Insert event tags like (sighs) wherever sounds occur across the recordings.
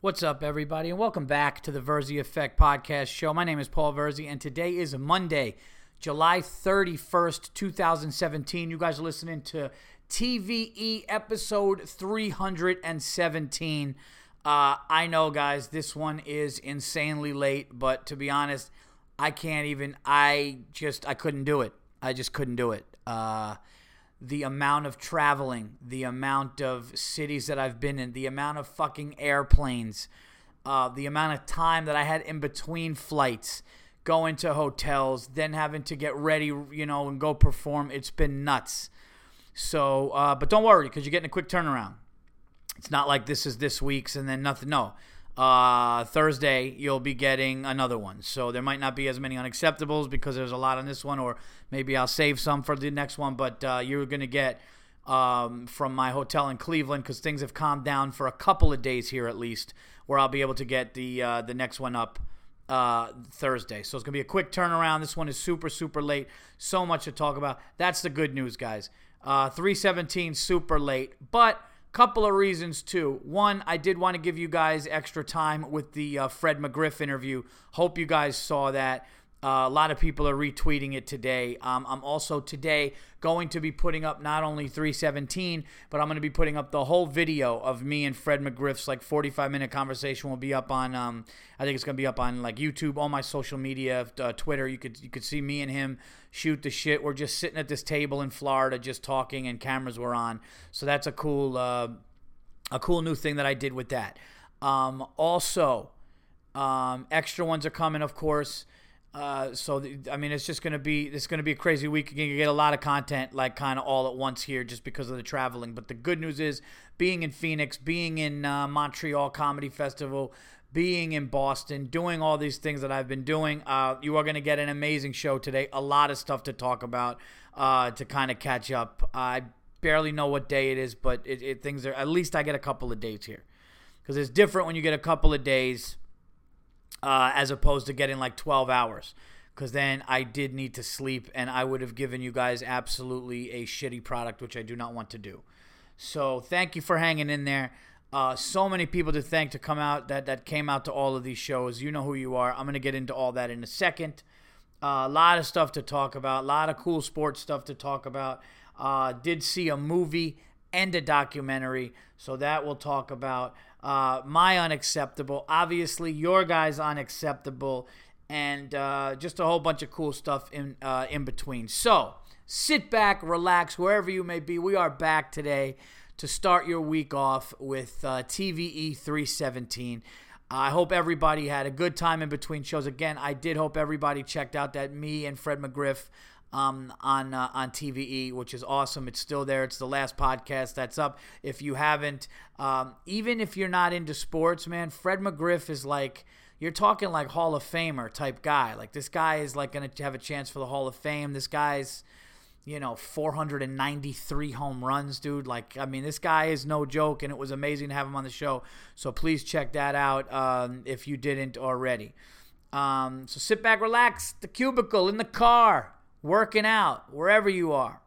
What's up, everybody, and welcome back to the Verzi Effect podcast show. My name is Paul Verzi, and today is Monday, July 31st, 2017. You guys are listening to TVE episode 317. Uh, I know, guys, this one is insanely late, but to be honest, I can't even, I just, I couldn't do it. I just couldn't do it. Uh, the amount of traveling, the amount of cities that I've been in, the amount of fucking airplanes, uh, the amount of time that I had in between flights, going to hotels, then having to get ready, you know, and go perform. It's been nuts. So, uh, but don't worry because you're getting a quick turnaround. It's not like this is this week's and then nothing. No. Uh, Thursday, you'll be getting another one. So there might not be as many unacceptables because there's a lot on this one, or maybe I'll save some for the next one. But uh, you're going to get um, from my hotel in Cleveland because things have calmed down for a couple of days here at least, where I'll be able to get the uh, the next one up uh, Thursday. So it's going to be a quick turnaround. This one is super, super late. So much to talk about. That's the good news, guys. Uh, 317, super late. But couple of reasons too. One, I did want to give you guys extra time with the uh, Fred McGriff interview. Hope you guys saw that. Uh, a lot of people are retweeting it today. Um, I'm also today going to be putting up not only 317, but I'm going to be putting up the whole video of me and Fred McGriff's like 45 minute conversation. Will be up on, um, I think it's going to be up on like YouTube, all my social media, uh, Twitter. You could you could see me and him shoot the shit. We're just sitting at this table in Florida, just talking, and cameras were on. So that's a cool, uh, a cool new thing that I did with that. Um, also, um, extra ones are coming, of course. Uh, so the, I mean, it's just gonna be it's gonna be a crazy week. You get a lot of content like kind of all at once here, just because of the traveling. But the good news is, being in Phoenix, being in uh, Montreal Comedy Festival, being in Boston, doing all these things that I've been doing, uh, you are gonna get an amazing show today. A lot of stuff to talk about uh, to kind of catch up. I barely know what day it is, but it, it things are at least I get a couple of days here because it's different when you get a couple of days uh, as opposed to getting like 12 hours. Because then I did need to sleep, and I would have given you guys absolutely a shitty product, which I do not want to do. So thank you for hanging in there. Uh, so many people to thank to come out that that came out to all of these shows. You know who you are. I'm gonna get into all that in a second. Uh, a lot of stuff to talk about. A lot of cool sports stuff to talk about. Uh, did see a movie and a documentary, so that we'll talk about. Uh, my unacceptable, obviously your guys unacceptable, and uh, just a whole bunch of cool stuff in uh, in between. So sit back, relax, wherever you may be. We are back today to start your week off with uh, TVE 317. I hope everybody had a good time in between shows. Again, I did hope everybody checked out that me and Fred McGriff um, on uh, on TVE, which is awesome. It's still there. It's the last podcast that's up. If you haven't, um, even if you're not into sports, man, Fred McGriff is like you're talking like Hall of Famer type guy. Like this guy is like going to have a chance for the Hall of Fame. This guy's you know 493 home runs dude like i mean this guy is no joke and it was amazing to have him on the show so please check that out um, if you didn't already um, so sit back relax the cubicle in the car working out, wherever you are.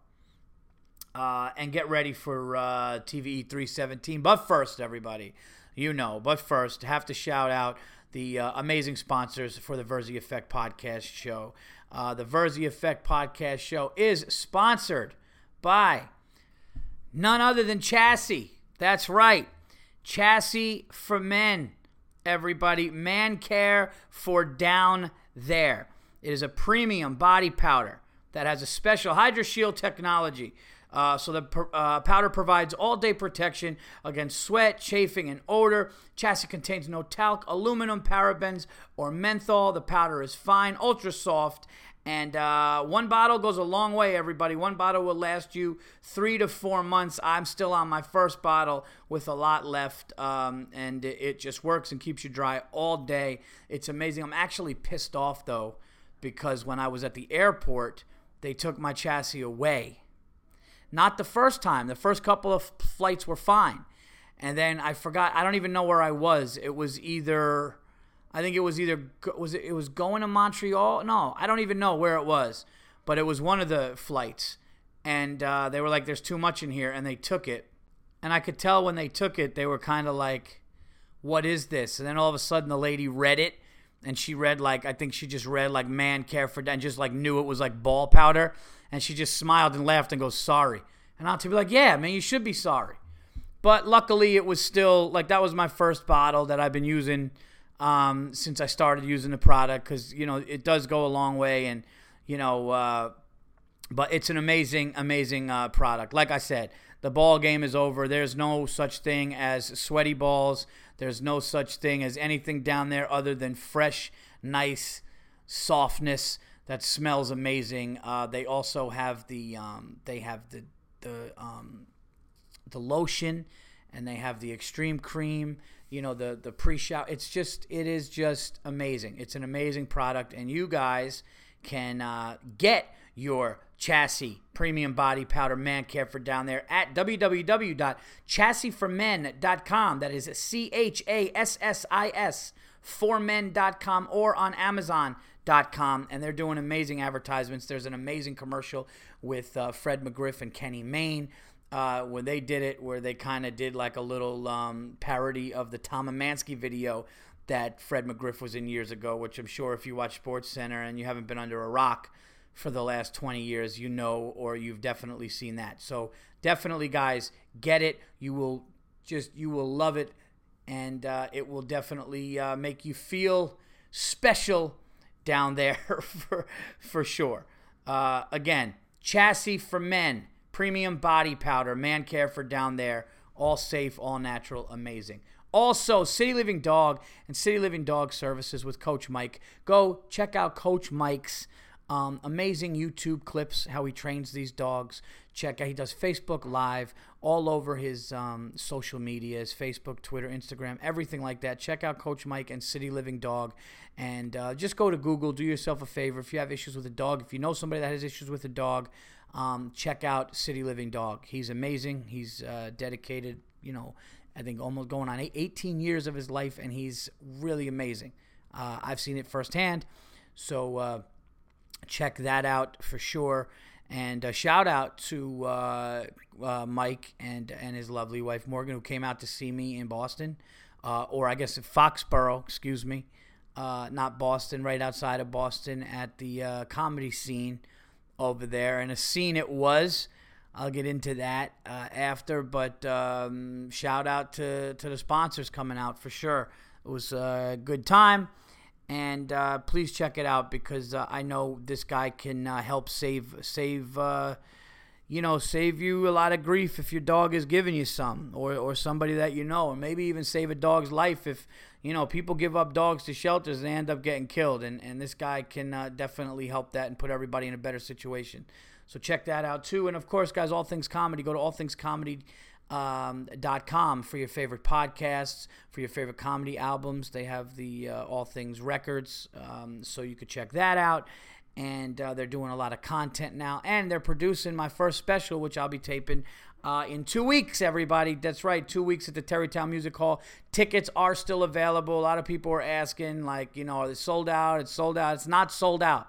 Uh, and get ready for uh, TVE 317. But first, everybody, you know, but first, have to shout out the uh, amazing sponsors for the Verzi Effect podcast show. Uh, the Verzi Effect podcast show is sponsored by none other than Chassis. That's right, Chassis for Men. Everybody, man care for down there. It is a premium body powder that has a special HydroShield technology. Uh, so the uh, powder provides all-day protection against sweat, chafing, and odor. Chassis contains no talc, aluminum, parabens, or menthol. The powder is fine, ultra soft, and uh, one bottle goes a long way. Everybody, one bottle will last you three to four months. I'm still on my first bottle with a lot left, um, and it just works and keeps you dry all day. It's amazing. I'm actually pissed off though because when I was at the airport they took my chassis away. Not the first time. The first couple of flights were fine. And then I forgot, I don't even know where I was. It was either I think it was either was it, it was going to Montreal? No, I don't even know where it was. But it was one of the flights. And uh, they were like there's too much in here and they took it. And I could tell when they took it they were kind of like what is this? And then all of a sudden the lady read it and she read like I think she just read like man care for and just like knew it was like ball powder and she just smiled and laughed and goes sorry. And I'll to be like, yeah, man, you should be sorry. But luckily it was still like that was my first bottle that I've been using um, since I started using the product because you know it does go a long way and you know uh, but it's an amazing amazing uh, product. Like I said, the ball game is over. There's no such thing as sweaty balls. There's no such thing as anything down there other than fresh, nice softness that smells amazing. Uh, they also have the um, they have the the um, the lotion and they have the extreme cream you know the the pre-shower it's just it is just amazing it's an amazing product and you guys can uh, get your chassis premium body powder man care for down there at www.chassisformen.com that is c-h-a-s-s-i-s for men.com or on amazon.com and they're doing amazing advertisements. There's an amazing commercial with uh, fred mcgriff and kenny mayne uh, when they did it where they kind of did like a little um, parody of the tom Emanski video that fred mcgriff was in years ago which i'm sure if you watch sports center and you haven't been under a rock for the last 20 years, you know, or you've definitely seen that. So definitely, guys, get it. You will just, you will love it. And uh, it will definitely uh, make you feel special down there (laughs) for, for sure. Uh, again, chassis for men, premium body powder, man care for down there, all safe, all natural, amazing. Also, City Living Dog and City Living Dog Services with Coach Mike. Go check out Coach Mike's um, amazing YouTube clips, how he trains these dogs. Check out, he does Facebook Live all over his um, social medias Facebook, Twitter, Instagram, everything like that. Check out Coach Mike and City Living Dog. And uh, just go to Google, do yourself a favor. If you have issues with a dog, if you know somebody that has issues with a dog, um, check out City Living Dog. He's amazing. He's uh, dedicated, you know, I think almost going on 18 years of his life, and he's really amazing. Uh, I've seen it firsthand. So, uh, check that out for sure. And a shout out to uh, uh, Mike and and his lovely wife Morgan, who came out to see me in Boston, uh, or I guess Foxborough, excuse me, uh, not Boston, right outside of Boston at the uh, comedy scene over there. And a scene it was. I'll get into that uh, after, but um, shout out to, to the sponsors coming out for sure. It was a good time and uh, please check it out because uh, I know this guy can uh, help save save uh, you know save you a lot of grief if your dog is giving you some or or somebody that you know or maybe even save a dog's life if you know people give up dogs to shelters and they end up getting killed and and this guy can uh, definitely help that and put everybody in a better situation. So check that out too. And of course, guys, all things comedy. Go to all things comedy um, dot com for your favorite podcasts, for your favorite comedy albums. They have the uh, All Things Records, um, so you could check that out. And uh, they're doing a lot of content now, and they're producing my first special, which I'll be taping uh, in two weeks. Everybody, that's right, two weeks at the Tarrytown Music Hall. Tickets are still available. A lot of people are asking, like, you know, are they sold out? It's sold out. It's not sold out.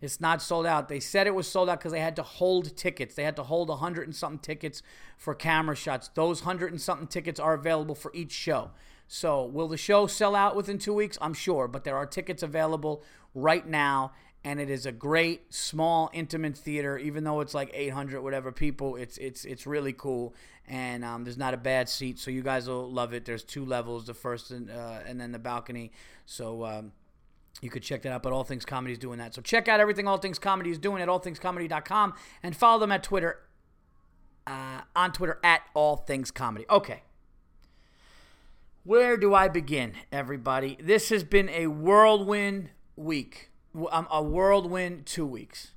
It's not sold out. They said it was sold out because they had to hold tickets. They had to hold a hundred and something tickets for camera shots. Those hundred and something tickets are available for each show. So, will the show sell out within two weeks? I'm sure, but there are tickets available right now, and it is a great, small, intimate theater. Even though it's like 800 whatever people, it's it's it's really cool, and um, there's not a bad seat, so you guys will love it. There's two levels, the first and uh, and then the balcony. So. Um, you could check that out, but All Things Comedy is doing that. So check out everything All Things Comedy is doing at allthingscomedy.com and follow them at Twitter, uh, on Twitter at All Things Comedy. Okay. Where do I begin, everybody? This has been a whirlwind week, um, a whirlwind two weeks.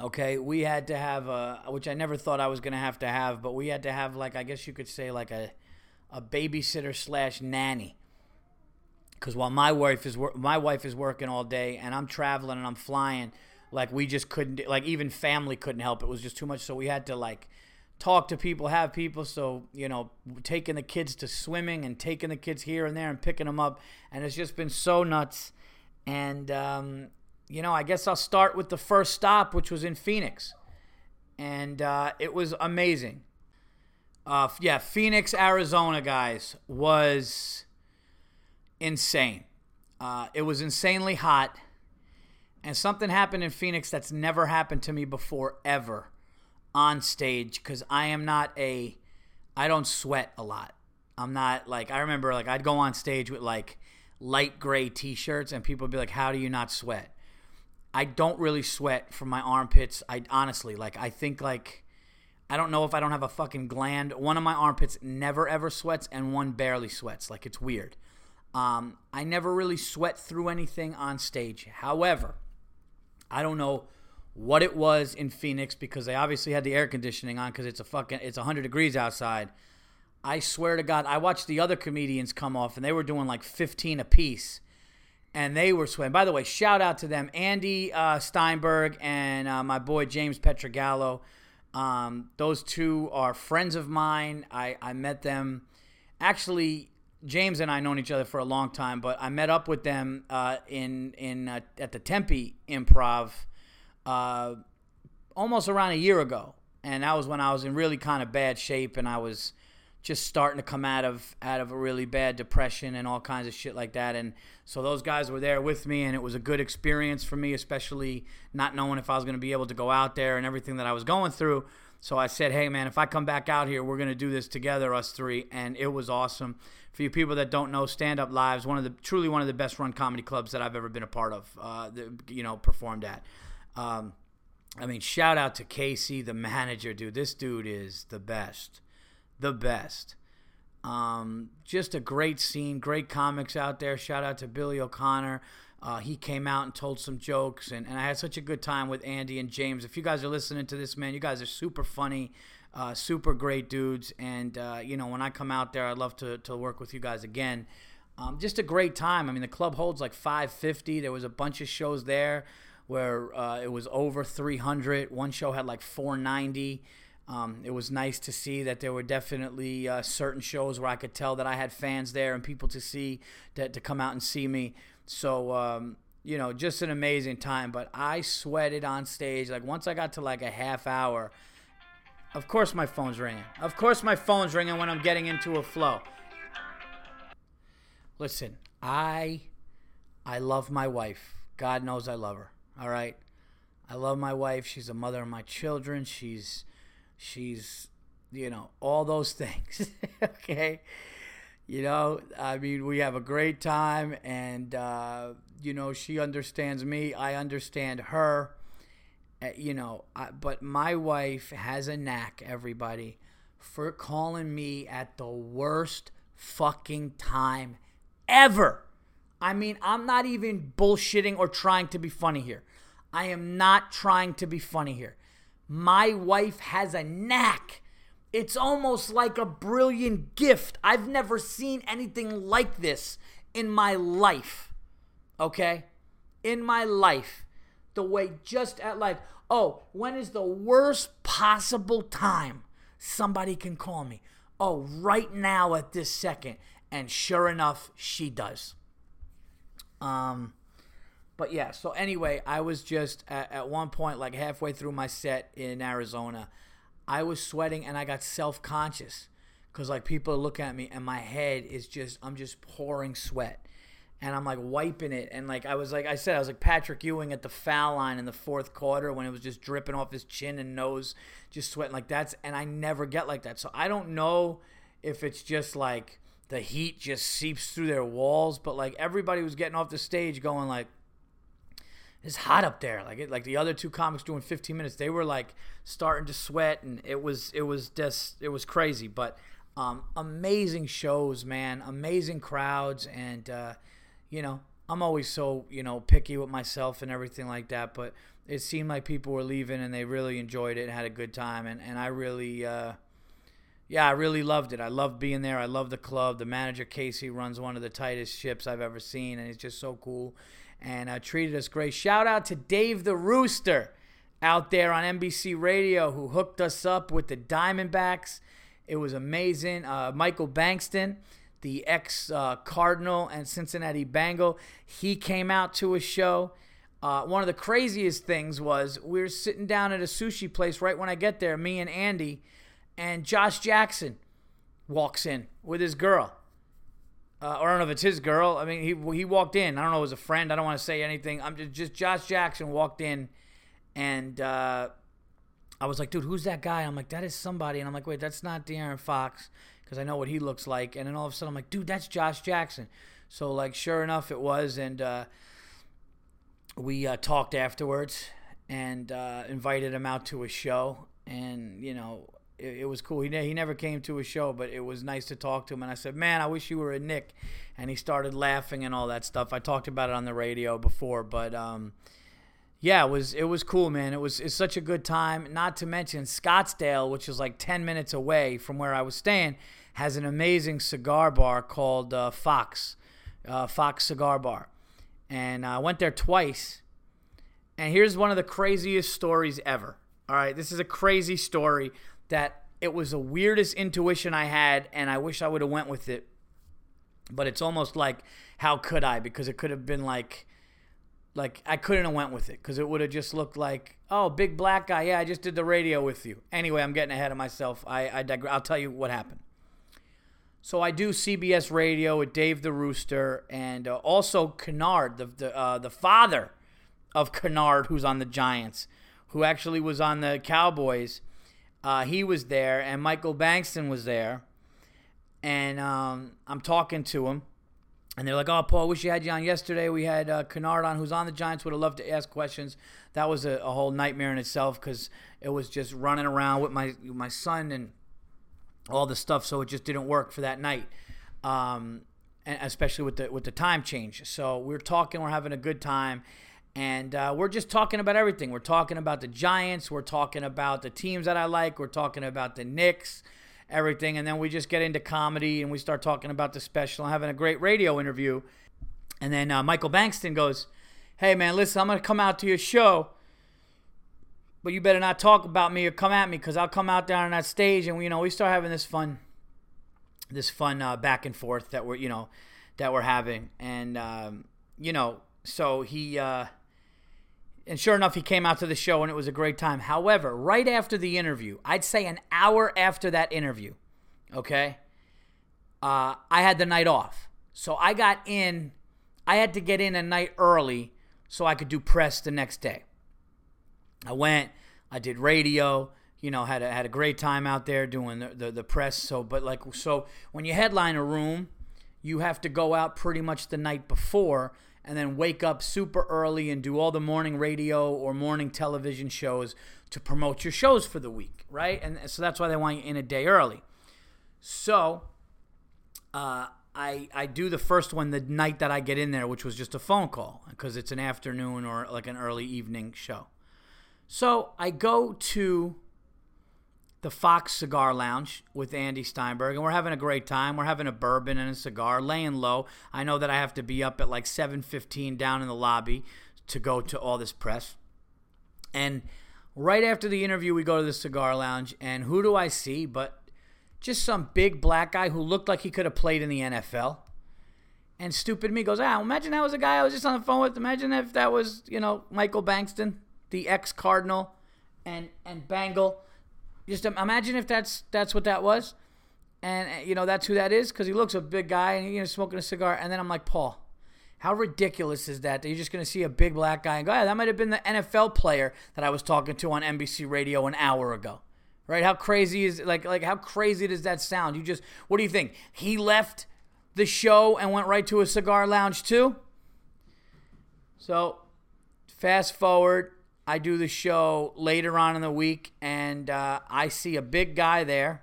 Okay, we had to have a, which I never thought I was going to have to have, but we had to have, like, I guess you could say, like a, a babysitter slash nanny because while my wife is my wife is working all day and I'm traveling and I'm flying, like we just couldn't like even family couldn't help. It was just too much, so we had to like talk to people, have people. So you know, taking the kids to swimming and taking the kids here and there and picking them up, and it's just been so nuts. And um, you know, I guess I'll start with the first stop, which was in Phoenix, and uh, it was amazing. Uh, yeah, Phoenix, Arizona, guys, was insane. Uh, it was insanely hot, and something happened in Phoenix that's never happened to me before ever on stage because I am not a, I don't sweat a lot. I'm not like I remember like I'd go on stage with like light gray t-shirts and people would be like, "How do you not sweat?" I don't really sweat from my armpits. I honestly like I think like I don't know if I don't have a fucking gland. One of my armpits never ever sweats and one barely sweats. Like it's weird. Um, I never really sweat through anything on stage. However, I don't know what it was in Phoenix because they obviously had the air conditioning on because it's a fucking it's 100 degrees outside. I swear to God, I watched the other comedians come off and they were doing like 15 apiece and they were sweating. By the way, shout out to them, Andy uh, Steinberg and uh, my boy James Pietragallo. Um, those two are friends of mine. I, I met them. Actually, James and I known each other for a long time, but I met up with them uh, in in uh, at the Tempe Improv uh, almost around a year ago, and that was when I was in really kind of bad shape, and I was just starting to come out of out of a really bad depression and all kinds of shit like that. And so those guys were there with me, and it was a good experience for me, especially not knowing if I was going to be able to go out there and everything that I was going through. So I said, "Hey, man, if I come back out here, we're going to do this together, us three. And it was awesome. For you people that don't know, Stand Up Live's, one of the truly one of the best run comedy clubs that I've ever been a part of. Uh, the, you know, performed at. Um, I mean, shout out to Casey, the manager, dude. This dude is the best the best. Um, just a great scene, great comics out there. Shout out to Billy O'Connor. Uh, he came out and told some jokes, and, and I had such a good time with Andy and James. If you guys are listening to this, man, you guys are super funny, uh, super great dudes. And, uh, you know, when I come out there, I'd love to, to work with you guys again. Um, just a great time. I mean, the club holds like 550. There was a bunch of shows there where uh, it was over 300. One show had like 490. Um, it was nice to see that there were definitely uh, certain shows where I could tell that I had fans there and people to see that to come out and see me. So um, you know, just an amazing time. But I sweated on stage. Like once I got to like a half hour, of course my phone's ringing. Of course my phone's ringing when I'm getting into a flow. Listen, I I love my wife. God knows I love her. All right. I love my wife. She's a mother of my children. She's She's, you know, all those (laughs) things. okay. You know, I mean, we have a great time, and, uh, you know, she understands me. I understand her. Uh, you know, I, but my wife has a knack, everybody, for calling me at the worst fucking time ever. I mean, I'm not even bullshitting or trying to be funny here. I am not trying to be funny here. My wife has a knack. It's almost like a brilliant gift. I've never seen anything like this in my life. Okay? In my life. The way just at like, oh, when is the worst possible time somebody can call me? Oh, right now at this second. And sure enough, she does. Um, but yeah, so anyway, I was just at, at one point, like halfway through my set in Arizona, I was sweating and I got self conscious because like people are looking at me and my head is just, I'm just pouring sweat. And I'm like wiping it. And like I was like, I said, I was like Patrick Ewing at the foul line in the fourth quarter when it was just dripping off his chin and nose, just sweating like that's, and I never get like that. So I don't know if it's just like the heat just seeps through their walls, but like everybody was getting off the stage going like, it's hot up there. Like it, like the other two comics doing 15 minutes, they were like starting to sweat, and it was it was just it was crazy. But um, amazing shows, man, amazing crowds, and uh, you know I'm always so you know picky with myself and everything like that. But it seemed like people were leaving and they really enjoyed it and had a good time, and and I really. Uh, yeah, I really loved it. I loved being there. I love the club. The manager Casey runs one of the tightest ships I've ever seen, and he's just so cool and uh, treated us great. Shout out to Dave the Rooster out there on NBC Radio who hooked us up with the Diamondbacks. It was amazing. Uh, Michael Bankston, the ex uh, Cardinal and Cincinnati Bengal, he came out to a show. Uh, one of the craziest things was we were sitting down at a sushi place right when I get there, me and Andy, and Josh Jackson walks in with his girl. uh, I don't know if it's his girl. I mean, he he walked in. I don't know, it was a friend. I don't want to say anything. I'm just, just Josh Jackson walked in, and uh, I was like, dude, who's that guy? I'm like, that is somebody. And I'm like, wait, that's not De'Aaron Fox because I know what he looks like. And then all of a sudden, I'm like, dude, that's Josh Jackson. So like, sure enough, it was, and uh, we uh, talked afterwards and uh, invited him out to a show. And you know, it, it was cool. He, ne- he never came to a show, but it was nice to talk to him. And I said, man, I wish you were a Knick. And he started laughing and all that stuff. I talked about it on the radio before, but. Um, yeah, it was it was cool, man. It was it's such a good time. Not to mention Scottsdale, which is like ten minutes away from where I was staying, has an amazing cigar bar called uh, Fox, uh, Fox Cigar Bar, and I went there twice. And here's one of the craziest stories ever. All right, this is a crazy story that it was the weirdest intuition I had, and I wish I would have went with it. But it's almost like, how could I? Because it could have been like like I couldn't have went with it because it would have just looked like, oh, big black guy. Yeah, I just did the radio with you. Anyway, I'm getting ahead of myself. I, I digre- I'll tell you what happened. So I do CBS Radio with Dave the Rooster and uh, also Kennard, the the, uh, the father of Kennard, who's on the Giants, who actually was on the Cowboys. Uh, he was there, and Michael Bankston was there, and um, I'm talking to him and they're like, "Oh, Paul, wish you had you on yesterday. We had uh, Kennard on, who's on the Giants. Would have loved to ask questions. That was a, a whole nightmare in itself because it was just running around with my my son and all the stuff. So it just didn't work for that night, um, and especially with the with the time change. So we're talking, we're having a good time, and uh, we're just talking about everything. We're talking about the Giants. We're talking about the teams that I like. We're talking about the Knicks everything. And then we just get into comedy and we start talking about the special and having a great radio interview. And then uh, Michael Bankston goes, Hey, man, listen, I'm going to come out to your show, but you better not talk about me or come at me because I'll come out there on that stage and, you know, we start having this fun, this fun uh, back and forth that we're, you know, that we're having. And, um, you know, so he, uh, and sure enough, he came out to the show and it was a great time. However, right after the interview, I'd say an hour after that interview, okay, uh, I had the night off. So I got in, I had to get in a night early so I could do press the next day. I went, I did radio, you know, had a, had a great time out there doing the, the, the press. So, but like, so when you headline a room, you have to go out pretty much the night before and then wake up super early and do all the morning radio or morning television shows to promote your shows for the week, right? And so that's why they want you in a day early. So uh, I I do the first one the night that I get in there, which was just a phone call because it's an afternoon or like an early evening show. So I go to the Fox Cigar Lounge with Andy Steinberg, and we're having a great time. We're having a bourbon and a cigar, laying low. I know that I have to be up at like 7:15 down in the lobby to go to all this press. And right after the interview, we go to the cigar lounge, and who do I see but just some big black guy who looked like he could have played in the NFL. And stupid me goes, ah, imagine that was a guy I was just on the phone with. Imagine if that was, you know, Michael Bankston, the ex Cardinal and and Bengal just imagine if that's that's what that was, and uh, you know that's who that is because he looks a big guy and you know smoking a cigar. And then I'm like, Paul, how ridiculous is that? That you're just going to see a big black guy and go, yeah, that might have been the NFL player that I was talking to on NBC Radio an hour ago, right? How crazy is like like how crazy does that sound? You just what do you think? He left the show and went right to a cigar lounge too. So fast forward I do the show later on in the week, and uh, I see a big guy there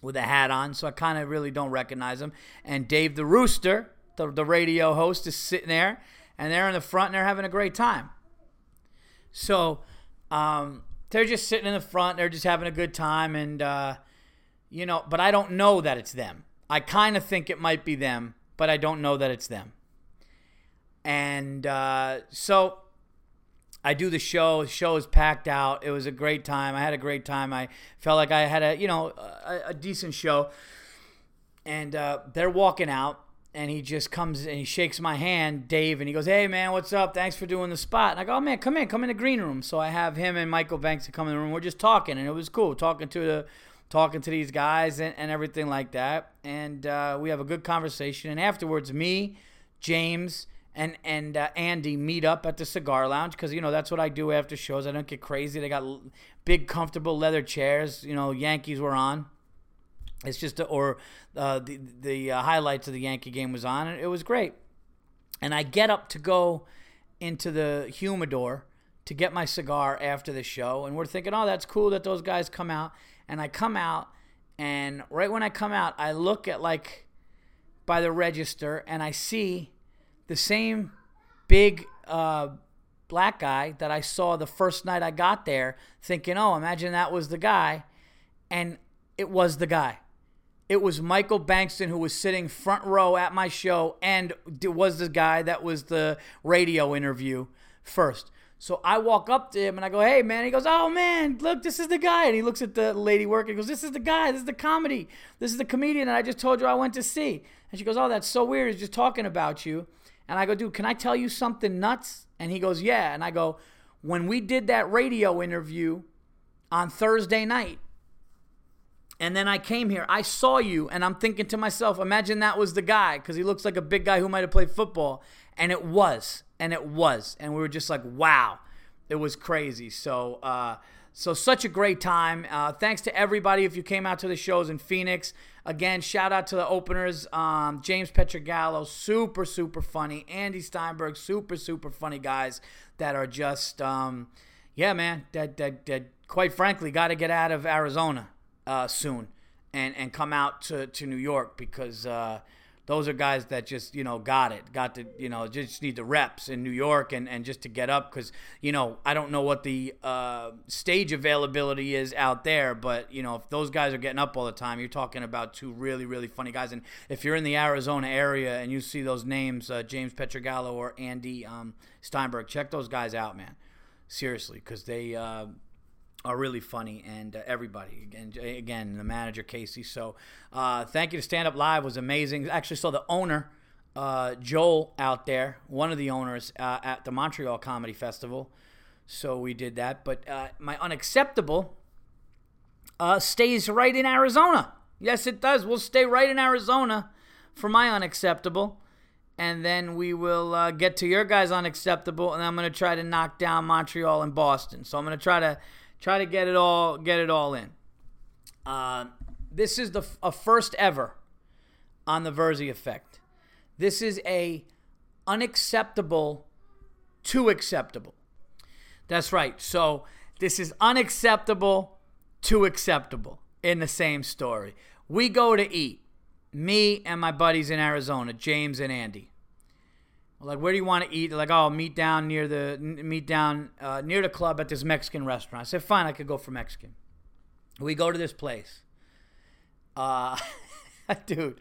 with a hat on, so I kind of really don't recognize him. And Dave the Rooster, the, the radio host, is sitting there, and they're in the front, and they're having a great time. So um, they're just sitting in the front, they're just having a good time, and uh, you know, but I don't know that it's them. I kind of think it might be them, but I don't know that it's them. And uh, so I do the show. The show is packed out. It was a great time. I had a great time. I felt like I had a you know a, a decent show. And uh, they're walking out, and he just comes and he shakes my hand, Dave, and he goes, "Hey man, what's up? Thanks for doing the spot." And I go, "Oh man, come in, come in the green room." So I have him and Michael Bankston come in the room. We're just talking, and it was cool talking to the talking to these guys and, and everything like that. And uh, we have a good conversation. And afterwards, me, James, and and uh, Andy meet up at the cigar lounge because you know that's what I do after shows. I don't get crazy. They got big, comfortable leather chairs. You know, Yankees were on. It's just a, or uh, the the uh, highlights of the Yankee game was on, and it was great. And I get up to go into the humidor to get my cigar after the show, and we're thinking, oh, that's cool that those guys come out. And I come out, and right when I come out, I look at like by the register, and I see the same big uh, black guy that I saw the first night I got there, thinking, oh, imagine that was the guy. And it was the guy. It was Michael Bankston who was sitting front row at my show and it was the guy that was the radio interview first. So I walk up to him and I go, "Hey, man!" He goes, "Oh man, look, this is the guy." And he looks at the lady working. He goes, "This is the guy. This is the comedy. This is the comedian that I just told you I went to see." And she goes, "Oh, that's so weird. He's just talking about you." And I go, dude, can I tell you something nuts? And he goes, yeah. And I go, when we did that radio interview on Thursday night, and then I came here, I saw you, and I'm thinking to myself, imagine that was the guy, because he looks like a big guy who might have played football. And it was. And it was. And we were just like, wow. It was crazy. So, uh, so such a great time. Uh, thanks to everybody if you came out to the shows in Phoenix. Again, shout out to the openers. Um, James Pietragallo, super, super funny. Andy Steinberg, super, super funny guys that are just, um, yeah, man, that, that, that quite frankly, got to get out of Arizona uh, soon and, and come out to, to New York because uh, those are guys that just you know got it got to you know just need the reps in new york and, and just to get up because you know i don't know what the uh, stage availability is out there but you know if those guys are getting up all the time you're talking about two really really funny guys. And if you're in the arizona area and you see those names uh, james pietragallo or andy um, steinberg check those guys out man. Seriously because they uh, are really funny, and uh, everybody again, again, the manager Casey. So, uh, thank you to Stand Up Live was amazing. Actually, saw the owner uh, Joel out there, one of the owners uh, at the Montreal Comedy Festival. So we did that, but uh, my unacceptable uh, stays right in Arizona. Yes, it does. We'll stay right in Arizona for my unacceptable. And then we will get to your guys' unacceptable, and I'm going to try to knock down Montreal and Boston. So I'm going to try to try to get it all get it all in. Uh, this is the a first ever on the Verzi effect. This is a unacceptable to acceptable. That's right. So this is unacceptable to acceptable in the same story. We go to eat. Me and my buddies in Arizona, James and Andy. Like, where do you want to eat? like, oh, meet down near the meet down uh, near the club at this Mexican restaurant. I said, fine, I could go for Mexican. We go to this place. Uh, (laughs) dude,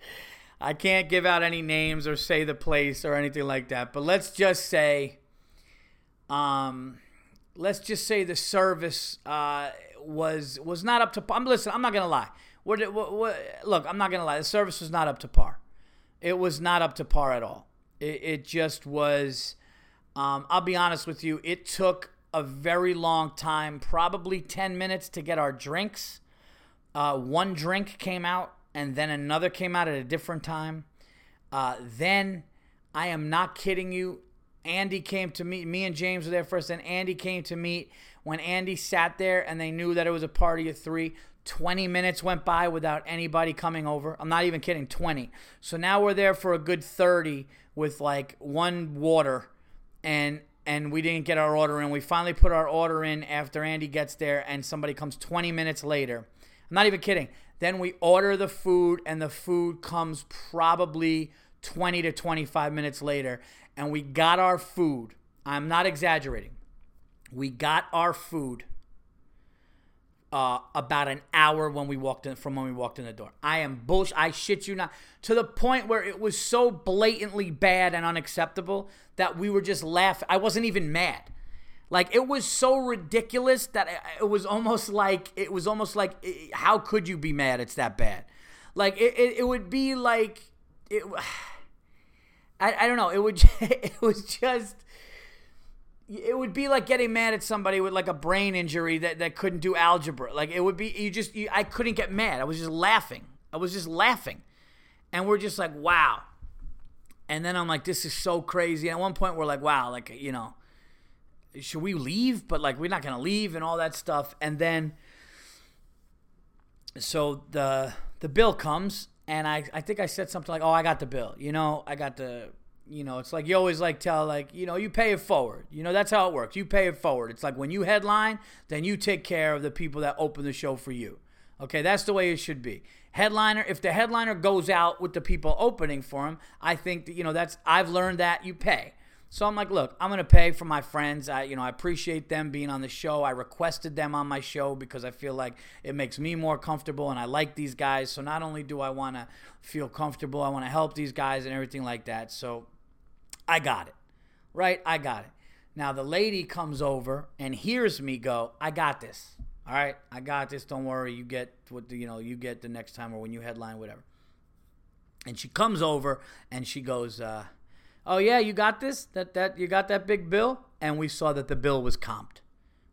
I can't give out any names or say the place or anything like that. But let's just say, um, let's just say the service uh, was was not up to. I'm listen. I'm not gonna lie. What, what, what, look, I'm not gonna lie. The service was not up to par. It was not up to par at all. It, it just was. Um, I'll be honest with you. It took a very long time, probably 10 minutes to get our drinks. Uh, one drink came out, and then another came out at a different time. Uh, then, I am not kidding you. Andy came to meet me and James were there first, and Andy came to meet. When Andy sat there and they knew that it was a party of three, 20 minutes went by without anybody coming over. I'm not even kidding, 20. So now we're there for a good 30 with like one water and and we didn't get our order in. We finally put our order in after Andy gets there and somebody comes 20 minutes later. I'm not even kidding. Then we order the food and the food comes probably 20 to 25 minutes later and we got our food. I'm not exaggerating. We got our food uh, about an hour when we walked in from when we walked in the door. I am bullshit. I shit you not. To the point where it was so blatantly bad and unacceptable that we were just laughing. I wasn't even mad. Like it was so ridiculous that it was almost like it was almost like how could you be mad? It's that bad. Like it, it, it would be like it. (sighs) I, I don't know. It would. (laughs) It was just it would be like getting mad at somebody with like a brain injury that, that couldn't do algebra. Like it would be you just you, I couldn't get mad. I was just laughing. I was just laughing, and we're just like wow. And then I'm like, this is so crazy. And at one point we're like, wow, like you know, should we leave? But like we're not gonna leave and all that stuff. And then so the the bill comes and I, I think I said something like, "Oh, I got the bill." You know, I got the you know, it's like you always like tell like, you know, you pay it forward. You know, that's how it works. You pay it forward. It's like when you headline, then you take care of the people that open the show for you. Okay, that's the way it should be. Headliner, if the headliner goes out with the people opening for him, I think that, you know, that's I've learned that you pay. So I'm like, look, I'm gonna pay for my friends. I, you know, I appreciate them being on the show. I requested them on my show because I feel like it makes me more comfortable, and I like these guys. So not only do I want to feel comfortable, I want to help these guys and everything like that. So I got it, right? I got it. Now the lady comes over and hears me go, I got this. All right, I got this. Don't worry. You get what you know. You get the next time or when you headline, whatever. And she comes over and she goes. Uh, oh yeah, you got this? That that you got that big bill? And we saw that the bill was comped.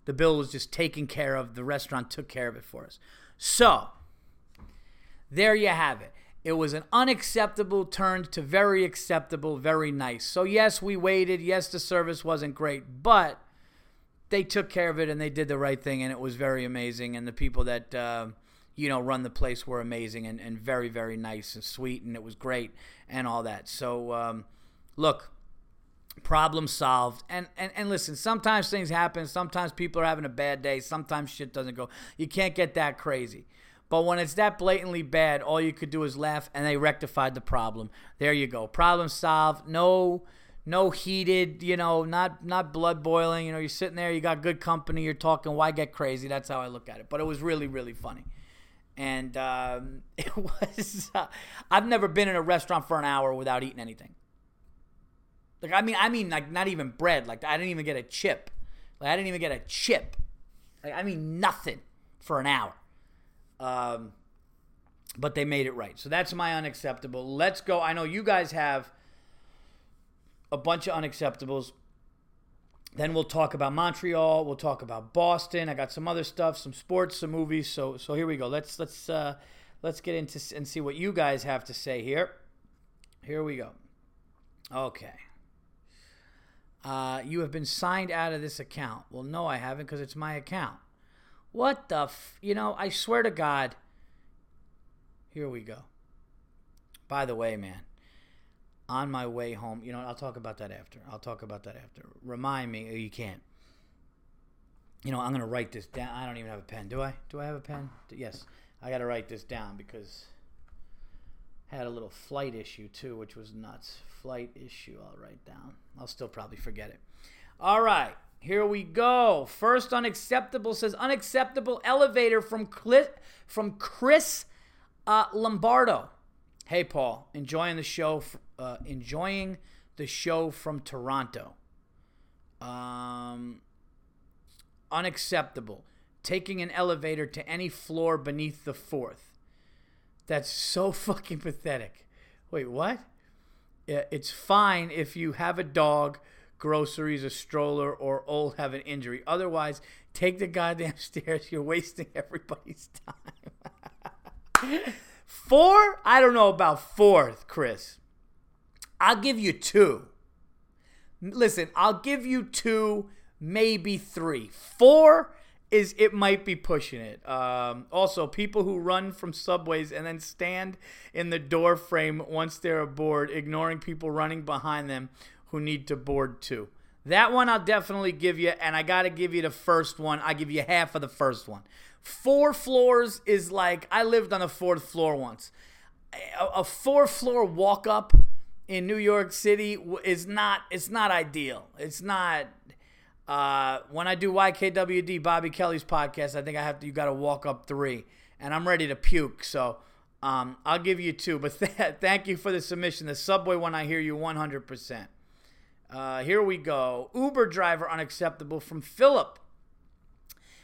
The bill was just taken care of. The restaurant took care of it for us. So there you have it. It was an unacceptable turned to very acceptable, very nice. So yes, we waited. Yes, the service wasn't great, but they took care of it and they did the right thing, and it was very amazing. And the people that uh, you know run the place were amazing and, and very very nice and sweet, and it was great and all that. So. Um, look, problem solved. And, and and listen, sometimes things happen. Sometimes people are having a bad day. Sometimes shit doesn't go. You can't get that crazy. But when it's that blatantly bad, all you could do is laugh, and they rectified the problem. There you go, problem solved. No, no heated, you know, not not blood boiling. You know, you're sitting there, you got good company, you're talking. Why get crazy? That's how I look at it. But it was really, really funny, and um, (laughs) it was. Uh, I've never been in a restaurant for an hour without eating anything. Like I mean, I mean, like not even bread. Like I didn't even get a chip. Like I didn't even get a chip. Like I mean, nothing for an hour. Um, but they made it right. So that's my unacceptable. Let's go. I know you guys have a bunch of unacceptables. Then we'll talk about Montreal. We'll talk about Boston. I got some other stuff, some sports, some movies. So so here we go. Let's let's uh, let's get into and see what you guys have to say here. Here we go. Okay. Uh, you have been signed out of this account. Well, no, I haven't because it's my account. What the f? You know, I swear to God. Here we go. By the way, man, on my way home, you know, I'll talk about that after. I'll talk about that after. Remind me, oh, you can't. You know, I'm going to write this down. I don't even have a pen. Do I? Do I have a pen? Yes. I got to write this down because I had a little flight issue too, which was nuts flight issue I'll write down. I'll still probably forget it. All right, here we go. First unacceptable says unacceptable elevator from from Chris uh, Lombardo. Hey Paul, enjoying the show. Uh, enjoying the show from Toronto. Um, unacceptable. Taking an elevator to any floor beneath the fourth. That's so (laughs) fucking pathetic. Wait, what? it's fine if you have a dog, groceries, a stroller, or old have an injury. Otherwise, take the goddamn (laughs) stairs. You're wasting everybody's time. (laughs) Four? I don't know about fourth, Chris. I'll give you two. Listen, I'll give you two, maybe three. Four is it might be pushing it. Um, also, people who run from subways and then stand in the door frame once they're aboard, ignoring people running behind them who need to board too. That one I'll definitely give you, and I got to give you the first one. I give you half of the first one. Four floors is like I lived on the fourth floor once. A, a four floor walk up in New York City is not. It's not ideal. It's not uh, when I do YKWD, Bobby Kelly's podcast, I think I have to. You got to walk up three, and I'm ready to puke. So um, I'll give you two. But (laughs) th- thank you for the submission. The subway one, I hear you 100. Uh, Here we go. Uber driver unacceptable from Philip.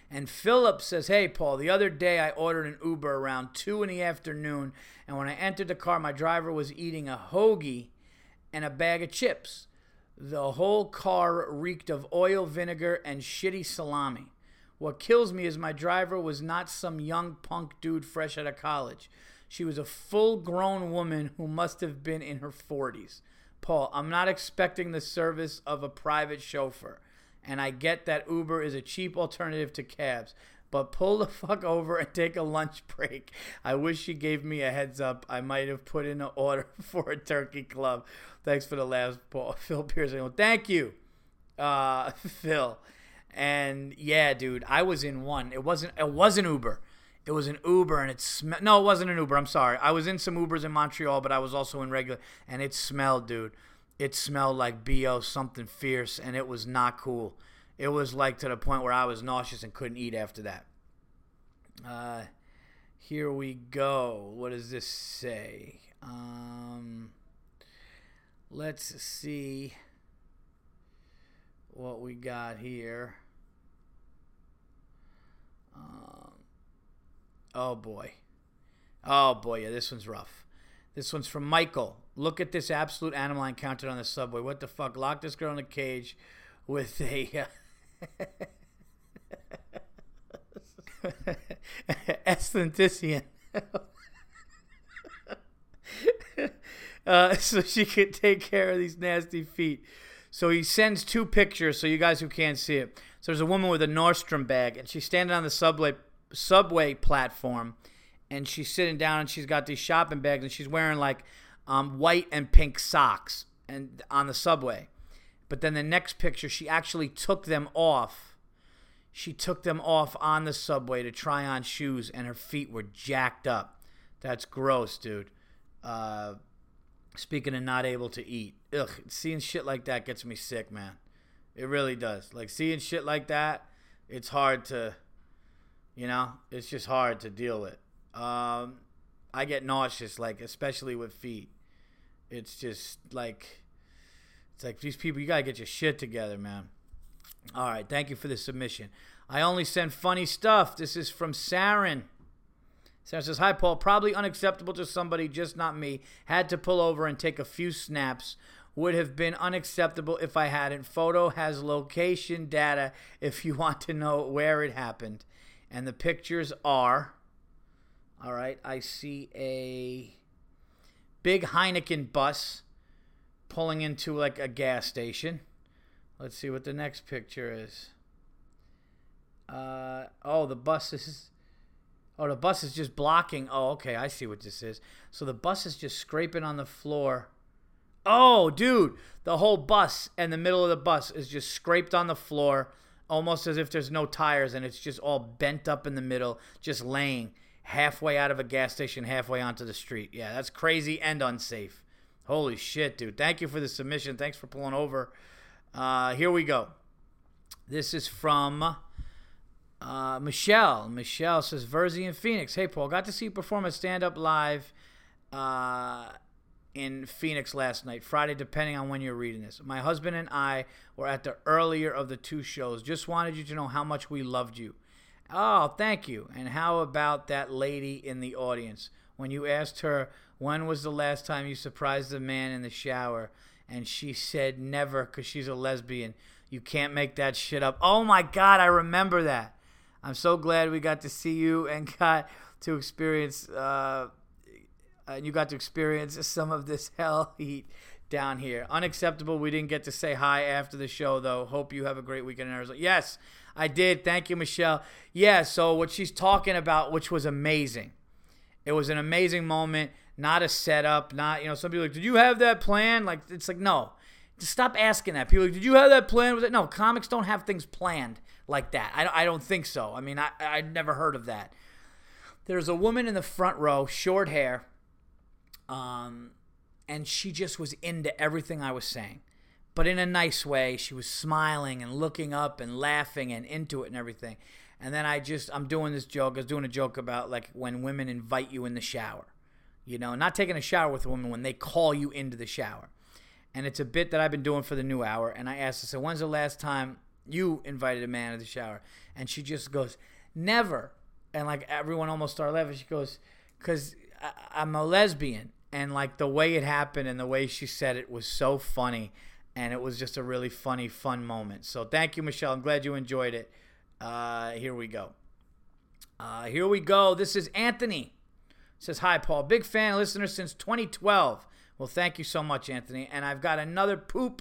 And Philip says, Hey, Paul, the other day I ordered an Uber around 2 in the afternoon, and when I entered the car, my driver was eating a hoagie and a bag of chips. The whole car reeked of oil, vinegar, and shitty salami. What kills me is my driver was not some young punk dude fresh out of college. She was a full grown woman who must have been in her 40s. Paul, I'm not expecting the service of a private chauffeur. And I get that Uber is a cheap alternative to cabs, but pull the (laughs) fuck over and take a lunch break. I wish she gave me a heads up. I might have put in an order (laughs) for a turkey club. Thanks for the last Paul. (laughs) Phil Pearson. Well, thank you, uh, Phil. And yeah, dude, I was in one. It wasn't. It wasn't Uber. It was an Uber, and it smelled. No, it wasn't an Uber. I'm sorry. I was in some Ubers in Montreal, but I was also in regular, and it smelled, dude. It smelled like bo something fierce, and it was not cool. It was like to the point where I was nauseous and couldn't eat after that. Uh, here we go. What does this say? Um, let's see what we got here. Um, oh boy. Oh boy, yeah, this one's rough. This one's from Michael. Look at this absolute animal I encountered on the subway. What the fuck? Lock this girl in a cage with a. (laughs) Uh, (laughs) Esthetician. (laughs) uh, so she could take care of these nasty feet. So he sends two pictures so you guys who can't see it. So there's a woman with a Nordstrom bag, and she's standing on the subway subway platform, and she's sitting down, and she's got these shopping bags, and she's wearing like um, white and pink socks, and on the subway. But then the next picture, she actually took them off. She took them off on the subway to try on shoes, and her feet were jacked up. That's gross, dude. Uh, speaking of not able to eat, ugh, seeing shit like that gets me sick, man. It really does. Like seeing shit like that, it's hard to, you know, it's just hard to deal with. Um, I get nauseous, like especially with feet. It's just like, it's like these people. You gotta get your shit together, man. All right, thank you for the submission. I only send funny stuff. This is from Saren. Saren says, Hi, Paul. Probably unacceptable to somebody, just not me. Had to pull over and take a few snaps would have been unacceptable if I hadn't. Photo has location data if you want to know where it happened. And the pictures are all right, I see a big Heineken bus pulling into like a gas station. Let's see what the next picture is. Uh, oh, the bus is. Oh, the bus is just blocking. Oh, okay, I see what this is. So the bus is just scraping on the floor Oh, dude, the whole bus and the middle of the bus is just scraped on the floor, almost as if there's no tires and it's just all bent up in the middle, just laying halfway out of a gas station, halfway onto the street. Yeah, that's crazy and unsafe. Holy shit, dude. Thank you for the submission. Thanks for pulling over. Uh, here we go. This is from uh, Michelle. Michelle says, Virzi in Phoenix. Hey, Paul, got to see you perform a stand up live. Uh, in Phoenix last night, Friday, depending on when you're reading this. My husband and I were at the earlier of the two shows. Just wanted you to know how much we loved you. Oh, thank you. And how about that lady in the audience? When you asked her, when was the last time you surprised a man in the shower? And she said, never, because she's a lesbian. You can't make that shit up. Oh my God, I remember that. I'm so glad we got to see you and (laughs) got to experience. Uh, and you got to experience some of this (laughs) hell heat down here. Unacceptable. We didn't get to say hi after the show, though. Hope you have a great weekend in Arizona. Yes, I did. Thank you, Michelle. Yeah, so what she's talking about, which was amazing. It was an amazing moment, not a setup, not, you know, some people like, did you have that plan? Like, it's like, no. Just stop asking that. People like, did you have that plan? Was it? No, comics don't have things planned like that. I, I don't think so. I mean, I, I'd never heard of that. There's a woman in the front row, short hair, um, and she just was into everything I was saying, but in a nice way. She was smiling and looking up and laughing and into it and everything. And then I just, I'm doing this joke. I was doing a joke about like when women invite you in the shower, you know, not taking a shower with a woman when they call you into the shower. And it's a bit that I've been doing for the new hour. And I asked her, so when's the last time you invited a man to the shower? And she just goes, never. And like everyone almost started laughing. She goes, because I'm a lesbian and like the way it happened and the way she said it was so funny and it was just a really funny, fun moment. So thank you, Michelle. I'm glad you enjoyed it. Uh, here we go. Uh, here we go. This is Anthony. Says hi, Paul. Big fan, listener since 2012. Well, thank you so much, Anthony. And I've got another poop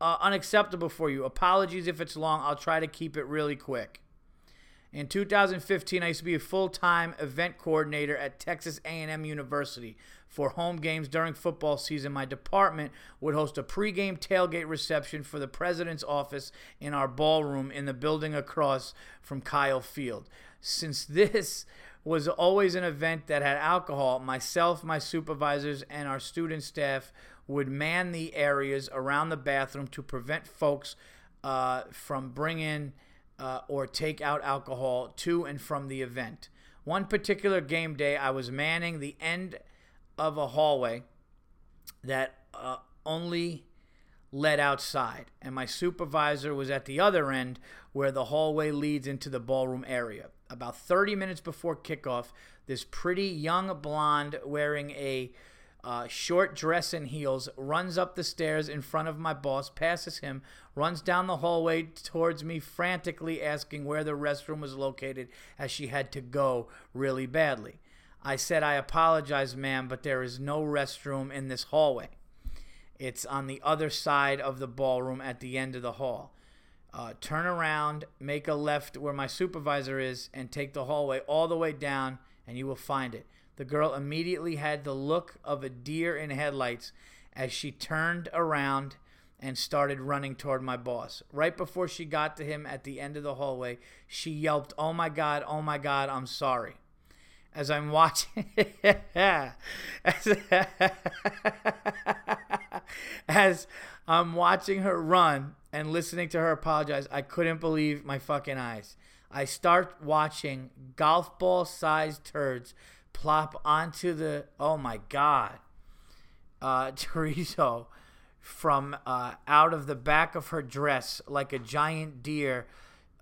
uh, unacceptable for you. Apologies if it's long. I'll try to keep it really quick. In 2015, I used to be a full-time event coordinator at Texas A&M University. For home games during football season, my department would host a pregame tailgate reception for the president's office in our ballroom in the building across from Kyle Field. Since this was always an event that had alcohol, myself, my supervisors, and our student staff would man the areas around the bathroom to prevent folks uh, from bringing uh, or take out alcohol to and from the event. One particular game day, I was manning the end of a hallway that uh, only led outside, and my supervisor was at the other end where the hallway leads into the ballroom area. About 30 minutes before kickoff, this pretty young blonde wearing a uh, short dress and heels, runs up the stairs in front of my boss, passes him, runs down the hallway towards me, frantically asking where the restroom was located as she had to go really badly. I said, I apologize, ma'am, but there is no restroom in this hallway. It's on the other side of the ballroom at the end of the hall. Uh, turn around, make a left where my supervisor is, and take the hallway all the way down, and you will find it. The girl immediately had the look of a deer in headlights as she turned around and started running toward my boss. Right before she got to him at the end of the hallway, she yelped, Oh my God, oh my God, I'm sorry. As I'm watching, (laughs) as, as I'm watching her run and listening to her apologize, I couldn't believe my fucking eyes. I start watching golf ball sized turds plop onto the oh my god uh (laughs) chorizo from uh, out of the back of her dress like a giant deer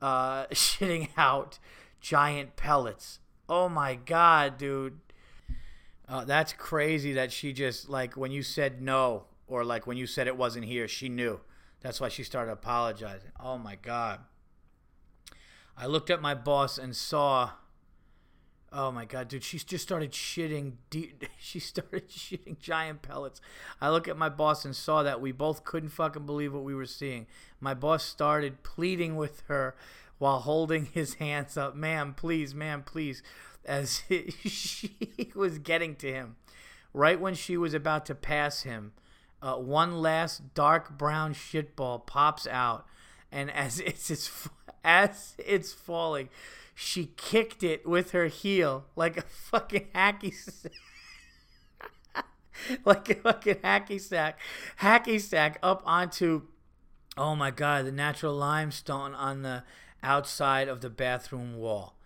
uh, (laughs) shitting out giant pellets oh my god dude uh, that's crazy that she just like when you said no or like when you said it wasn't here she knew that's why she started apologizing oh my god i looked at my boss and saw Oh my god, dude, she just started shitting. (laughs) She started (laughs) shitting giant pellets. I look at my boss and saw that we both couldn't fucking believe what we were seeing. My boss started pleading with her while holding his hands up, "Ma'am, please, ma'am, please," as (laughs) she was getting to him. Right when she was about to pass him, uh, one last dark brown shitball pops out, and as (laughs) it's, it's as it's falling she kicked it with her heel like a fucking hacky (laughs) like a fucking hacky sack. Hacky sack up onto oh my god the natural limestone on the outside of the bathroom wall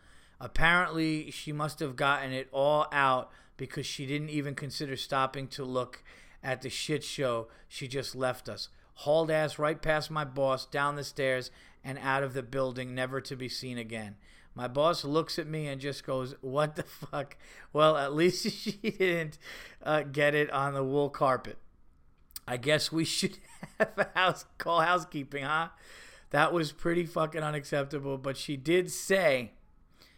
apparently she must have gotten it all out because she didn't even consider stopping to look at the shit show she just left us hauled ass right past my boss down the stairs and out of the building never to be seen again my boss looks at me and just goes, "What the fuck?" Well, at least (laughs) she didn't uh, get it on the wool carpet. I guess we should (laughs) have house call housekeeping, huh? That was pretty fucking unacceptable. But she did say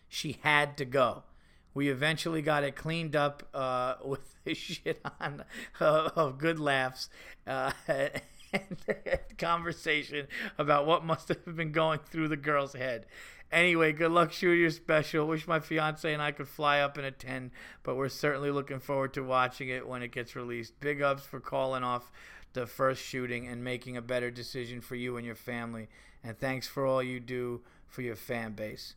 she had to go. We eventually got it cleaned up uh, (laughs) with the shit on uh, of good laughs uh, (laughs) and conversation about what must have been going through the girl's head. Anyway, good luck shooting your special. Wish my fiance and I could fly up and attend, but we're certainly looking forward to watching it when it gets released. Big ups for calling off the first shooting and making a better decision for you and your family. And thanks for all you do for your fan base.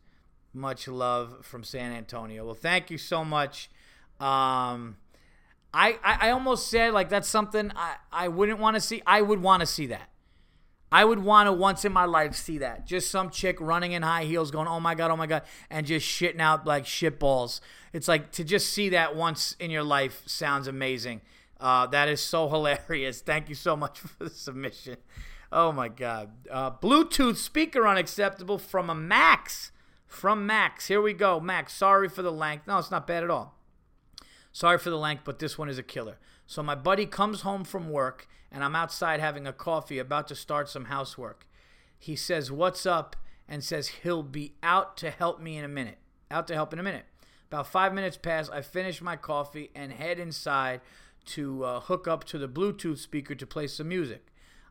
Much love from San Antonio. Well, thank you so much. Um, I, I, I almost said like that's something I, I wouldn't want to see. I would want to see that. I would want to once in my life see that. Just some chick running in high heels going, oh my God, oh my God, and just shitting out like shit balls. It's like to just see that once in your life sounds amazing. Uh, that is so (laughs) hilarious. Thank you so much for the submission. Oh my God. Uh, Bluetooth speaker unacceptable from a Max. From Max. Here we go. Max, sorry for the length. No, it's not bad at all. Sorry for the length, but this one is a killer. So my buddy comes home from work, and I'm outside having a coffee, about to start some housework. He says, What's up? and says he'll be out to help me in a minute. Out to help in a minute. About five minutes pass, I finish my coffee and head inside to uh, hook up to the Bluetooth speaker to play some music.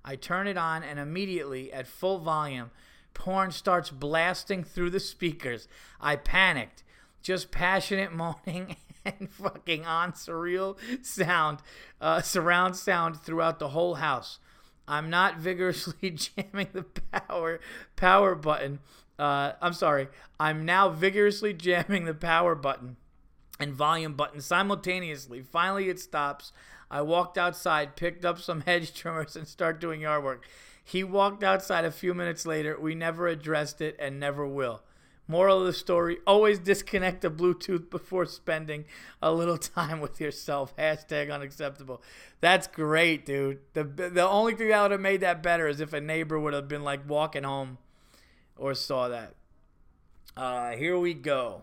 I turn it on, and immediately, at full volume, porn starts blasting through the speakers. I panicked. Just passionate (laughs) moaning and fucking on surreal sound, uh, surround sound throughout the whole house. I'm not (laughs) vigorously jamming the power power button. Uh, I'm sorry. I'm now vigorously jamming the power button and volume button simultaneously. Finally, it stops. I walked outside, picked up some (laughs) hedge trimmers, and start doing yard work. He walked outside a few minutes later. We never addressed it and never will. Moral of the story always disconnect the Bluetooth before spending a little (laughs) time with yourself. Hashtag unacceptable. That's great, dude. The, the only thing that would have made that better is if a neighbor would have been like walking home or saw that. Uh, here we go.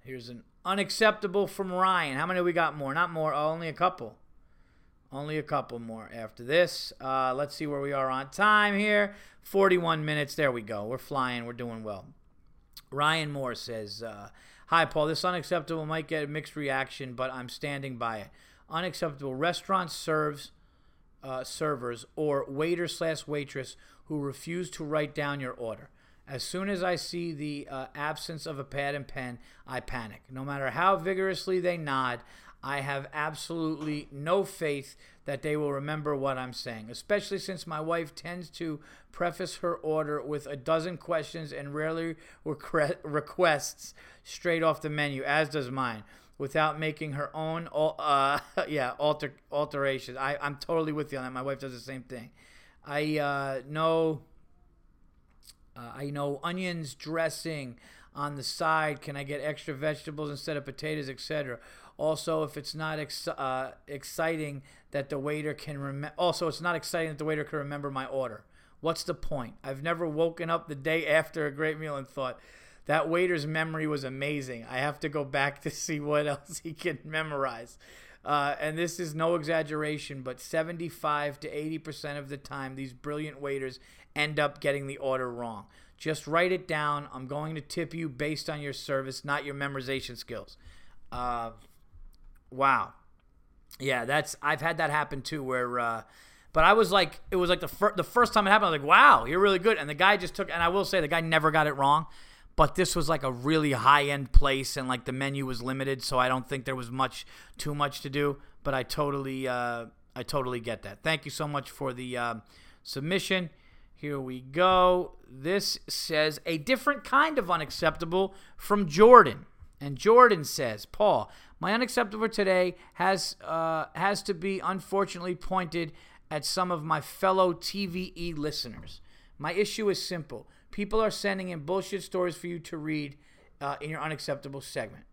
Here's an unacceptable from Ryan. How many we got more? Not more, only a couple. Only a couple more after this. Uh, let's see where we are on time here. 41 minutes. There we go. We're flying. We're doing well. Ryan Moore says, uh, Hi, Paul. This unacceptable might get a mixed reaction, but I'm standing by it. Unacceptable. Restaurant serves uh, servers or waiter slash waitress who refuse to write down your order. As soon as I see the uh, absence of a pad and pen, I panic. No matter how vigorously they nod, I have absolutely no faith that they will remember what I'm saying, especially since my wife tends to preface her order with a dozen questions and rarely requests straight off the menu, as does mine, without making her own uh, (laughs) yeah alter alterations. I, I'm totally with you on that. My wife does the same thing. I uh, know uh, I know onions, dressing on the side. Can I get extra vegetables instead of potatoes, etc. Also, if it's not ex- uh, exciting that the waiter can remember, also it's not exciting that the waiter can remember my order. What's the point? I've never woken up the day after a great meal and thought that waiter's memory was amazing. I have to go back to see what else he can memorize. Uh, and this is no exaggeration, but 75 to 80% of the time, these brilliant waiters end up getting the order wrong. Just write it down. I'm going to tip you based on your service, not your memorization skills. Uh, wow. Yeah, that's I've had that happen too. Where, uh, but I was like, it was like the fir- the first time it happened. I was like, wow, you're really good. And the guy just took, and I will say, the guy never got it wrong. But this was like a really high end place, and like the menu was limited, so I don't think there was much too much to do. But I totally, uh, I totally get that. Thank you so much for the uh, submission. Here we go. This says a different kind of unacceptable from Jordan. And Jordan says, Paul, my unacceptable today has uh, has to be unfortunately pointed at some of my fellow TVE listeners. My issue is simple. People are sending in bullshit stories for you to read uh, in your unacceptable segment.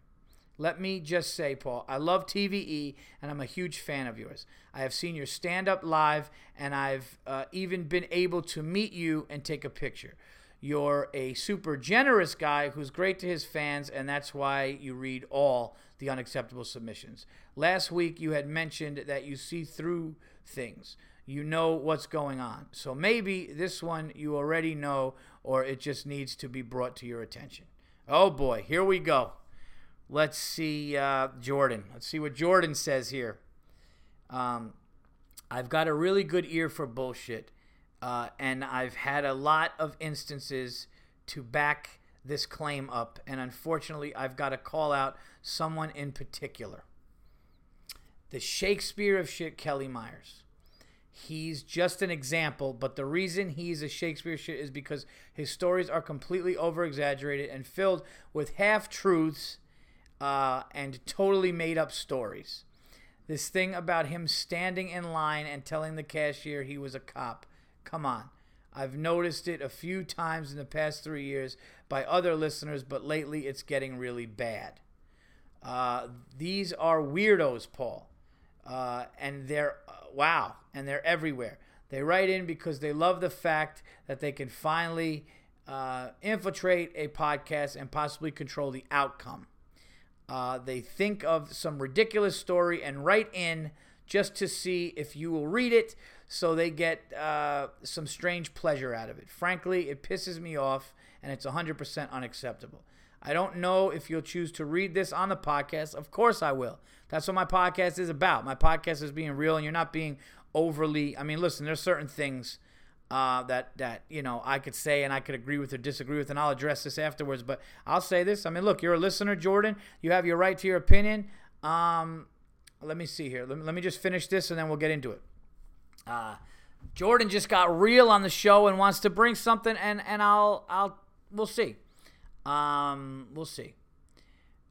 Let me just say, Paul, I love TVE and I'm a huge fan of yours. I have seen your stand up live and I've uh, even been able to meet you and take a picture. You're a super generous guy who's great to his fans, and that's why you read all the unacceptable submissions. Last week, you had mentioned that you see through things. You know what's going on. So maybe this one you already know, or it just needs to be brought to your attention. Oh boy, here we go. Let's see uh, Jordan. Let's see what Jordan says here. Um, I've got a really good ear for bullshit, uh, and I've had a lot of instances to back this claim up, and unfortunately, I've got to call out someone in particular. The Shakespeare of shit, Kelly Myers. He's just an example, but the reason he's a Shakespeare shit is because his stories are completely over exaggerated and filled with half truths uh, and totally made up stories. This thing about him standing in line and telling the cashier he was a cop. Come on. I've noticed it a few times in the past three years by other listeners, but lately it's getting really bad. Uh, these are weirdos, Paul. Uh, and they're, uh, wow, and they're everywhere. They write in because they love the fact that they can finally uh, infiltrate a podcast and possibly control the outcome. Uh, they think of some ridiculous story and write in just to see if you will read it so they get uh, some strange pleasure out of it. Frankly, it pisses me off and it's 100% unacceptable. I don't know if you'll choose to read this on the podcast. Of course, I will. That's what my podcast is about. My podcast is being real, and you're not being overly. I mean, listen, there's certain things uh, that that you know I could say and I could agree with or disagree with, and I'll address this afterwards. But I'll say this. I mean, look, you're a listener, Jordan. You have your right to your opinion. Um, let me see here. Let me, let me just finish this, and then we'll get into it. Uh, Jordan just got real on the show and wants to bring something, and and I'll I'll we'll see. Um, we'll see.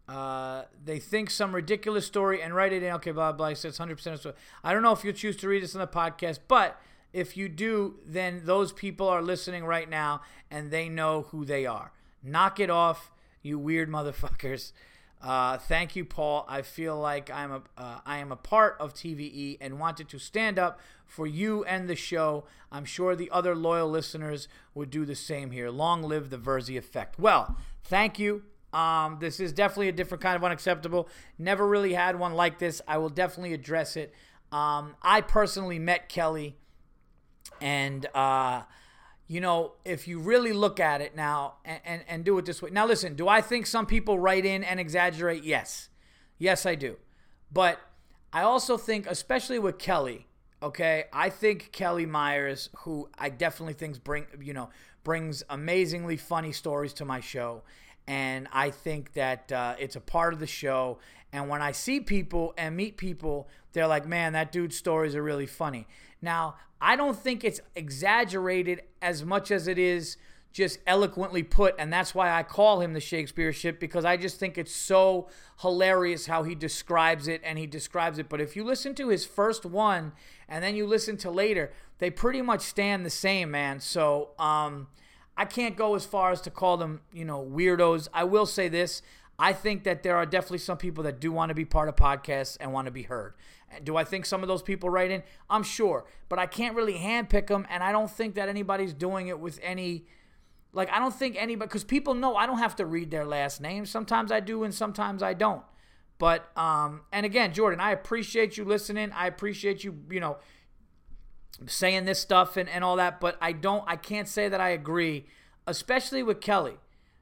Uh, they think some ridiculous story and write it in. Okay, blah blah. blah. He says 100% I don't know if you choose to read this on the podcast, but if you do, then those people are listening right now and they know who they are. Knock it off, you weird (laughs) motherfuckers. Uh, thank you, Paul. I feel like I'm a uh, I am a part of TVE and wanted to stand up for you and the show. I'm sure the other loyal listeners would do the same here. Long live the Virzi effect. Well, thank you. Um, this is definitely a different kind of unacceptable. Never really had one like this. I will definitely address it. Um, I personally met Kelly, and uh, you know, if you really look at it now and, and, and do it this way. Now, listen, do I think some people write in and exaggerate? Yes. Yes, I do. But I also think, especially with Kelly, okay, I think Kelly Myers, who I definitely think bring, you know, brings amazingly funny stories to my show. And I think that uh, it's a part of the show. And when I see people and meet people, they're like, man, that dude's stories are really funny. Now, I don't think it's exaggerated as much as it is just eloquently put, and that's why I call him the Shakespeare ship because I just think it's so hilarious how he describes it and he describes it. But if you listen to his first one and then you listen to later, they pretty much stand the same, man. So um, I can't go as far as to call them, you know, weirdos. I will say this: I think that there are definitely some people that do want to be part of podcasts and want to be heard. Do I think some of those people write in? I'm sure, but I can't really handpick them, and I don't think that anybody's doing it with any. Like, I don't think anybody, because people know I don't have to read their last name. Sometimes I do, and sometimes I don't. But, um, and again, Jordan, I appreciate you listening. I appreciate you, you know, saying this stuff and, and all that, but I don't, I can't say that I agree, especially with Kelly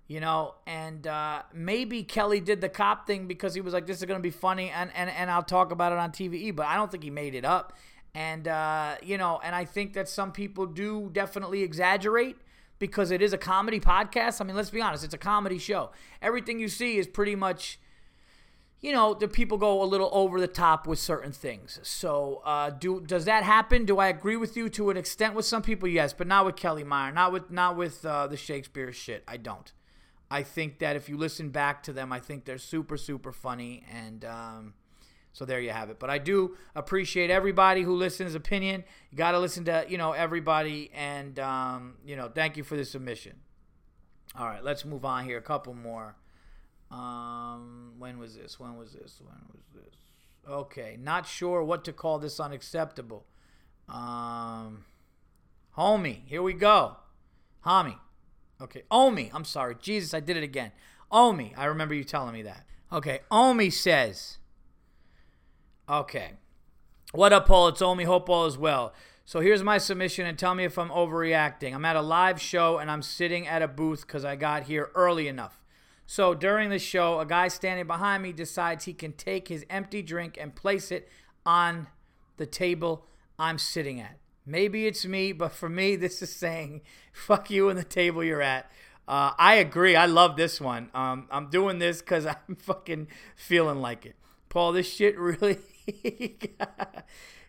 you know, and uh, maybe Kelly did the cop thing because he was like, this is going to be funny, and, and, and I'll talk about it on TVE, but I don't think he made it up. And, uh, you know, and I think that some people do definitely exaggerate because it is a comedy podcast. I mean, let's be honest, it's a comedy show. Everything you see is pretty much, you know, the people go a little over the top with certain things. So, uh, do does that happen? Do I agree with you to an extent with some people? Yes, but not with Kelly Meyer, not with not with uh, the Shakespeare shit. I don't. I think that if you listen back to them, I think they're super, super funny. And um, so there you have it. But I do appreciate everybody who listens opinion. You got to listen to, you know, everybody. And, um, you know, thank you for the submission. All right, let's move on here. A couple more. Um, when was this? When was this? When was this? Okay, not sure what to call this unacceptable. Um, homie, here we go. Homie. Okay, Omi. I'm sorry. Jesus, I did it again. Omi. I remember you telling me that. Okay, Omi says. Okay. What up, Paul? It's Omi. Hope all is well. So here's my submission and tell me if I'm overreacting. I'm at a live show and I'm sitting at a booth because I got here early enough. So during the show, a guy standing behind me decides he can take his empty drink and place it on the table I'm sitting at. Maybe it's me, but for me, (laughs) this is saying fuck you and the table you're at. Uh, I agree. I love this one. Um, I'm doing this because (laughs) I'm fucking feeling like it. Paul, this shit (laughs) really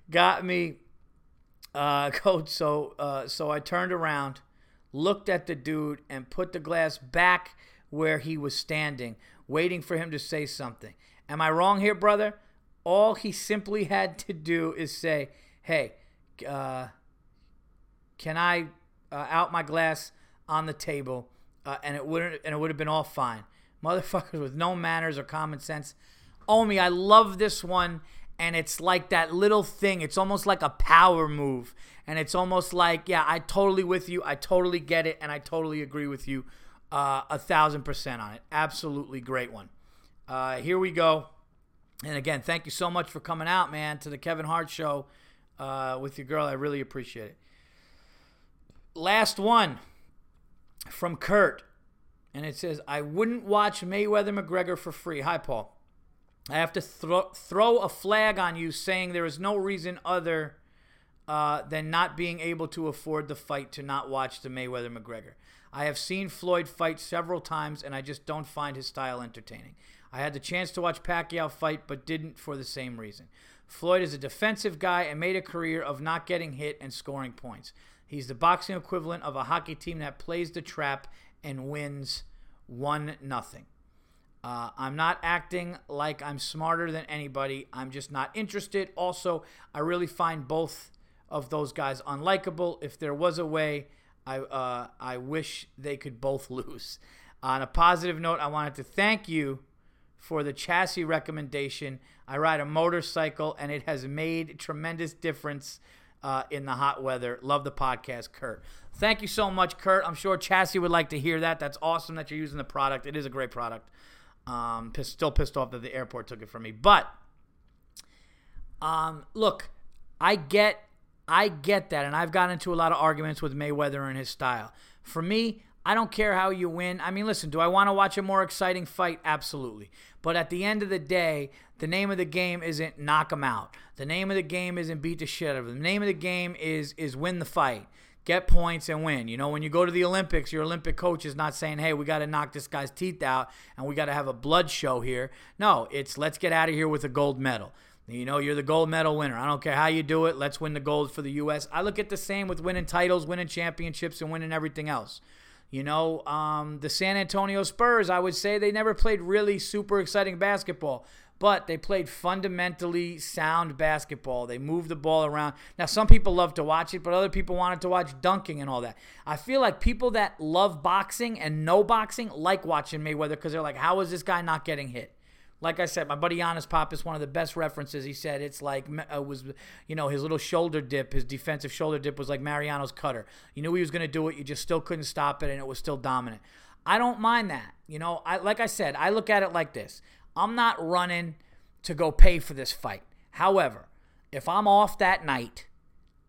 got me, uh, coach. So, uh, so I turned around, looked at the dude, and put the glass back where he was standing, waiting for him to say something. Am I wrong here, brother? All he simply had to do is say, "Hey." Uh, can I uh, out my glass on the table, uh, and it wouldn't, and it would have been all fine. (laughs) Motherfuckers with no manners or common sense. Omi, I love this one, and it's like that little thing. It's almost like a power move, and it's almost like, yeah, I totally with you. I totally get it, and I totally agree with you, uh, a thousand percent on it. Absolutely great one. Uh, here we go. And again, thank you so much for coming out, man, to the Kevin Hart show uh, with your girl. I really appreciate it. Last one from Kurt. And it says, I wouldn't watch Mayweather McGregor for free. Hi, Paul. I have to throw, throw a flag on you saying there is no reason other uh, than not being able to afford the fight to not watch the Mayweather McGregor. I have seen Floyd fight several times, and I just don't find his style entertaining. I had the chance to watch Pacquiao fight, but didn't for the same reason. Floyd is a defensive guy and made a career of not getting hit and scoring points. He's the boxing equivalent of a hockey team that plays the trap and wins 1 nothing. Uh, I'm not acting like I'm smarter than anybody. I'm just not interested. Also, I really find both of those guys unlikable. If there was a way, I uh, I wish they could both (laughs) lose. On a positive note, I wanted to thank you for the chassis recommendation. I ride a motorcycle, and it has made tremendous difference uh, in the hot weather. Love the podcast, Kurt. Thank you so much, Kurt. I'm sure Chassis would like to hear that. That's awesome that you're using the product. It is a great product. Um, pissed, still pissed off that the airport took it from me, but um, look, I get, I get that, and I've gotten into a lot of arguments with Mayweather and his style. For me, I don't care how you win. I mean, listen, do I want to watch a more exciting fight? Absolutely. But at the end of the day, the name of the game isn't knock them out. The name of the game isn't beat the shit out of them. The name of the game is is win the fight. Get points and win. You know, when you go to the Olympics, your Olympic coach is not saying, hey, we got to knock this guy's teeth out and we got to have a blood show here. No, it's let's get out of here with a gold medal. You know, you're the gold medal winner. I don't care how you do it. Let's win the gold for the U.S. I look at the same with winning titles, winning championships, and winning everything else. You know, um, the San Antonio Spurs, I would say they never played really super exciting basketball, but they played fundamentally sound basketball. They moved the ball around. Now, some people love to watch it, but other people wanted to watch dunking and all that. I feel like people that love boxing and know boxing like watching Mayweather because they're like, how is this guy not getting hit? Like I said, my buddy Giannis Pop is one of the best references. He said it's like uh, was you know his little shoulder dip, his defensive shoulder dip was like Mariano's cutter. You knew he was going to do it, you just still couldn't stop it, and it was still dominant. I don't mind that. You know, I like I said, I look at it like this. I'm not running to go pay for this fight. However, if I'm off that night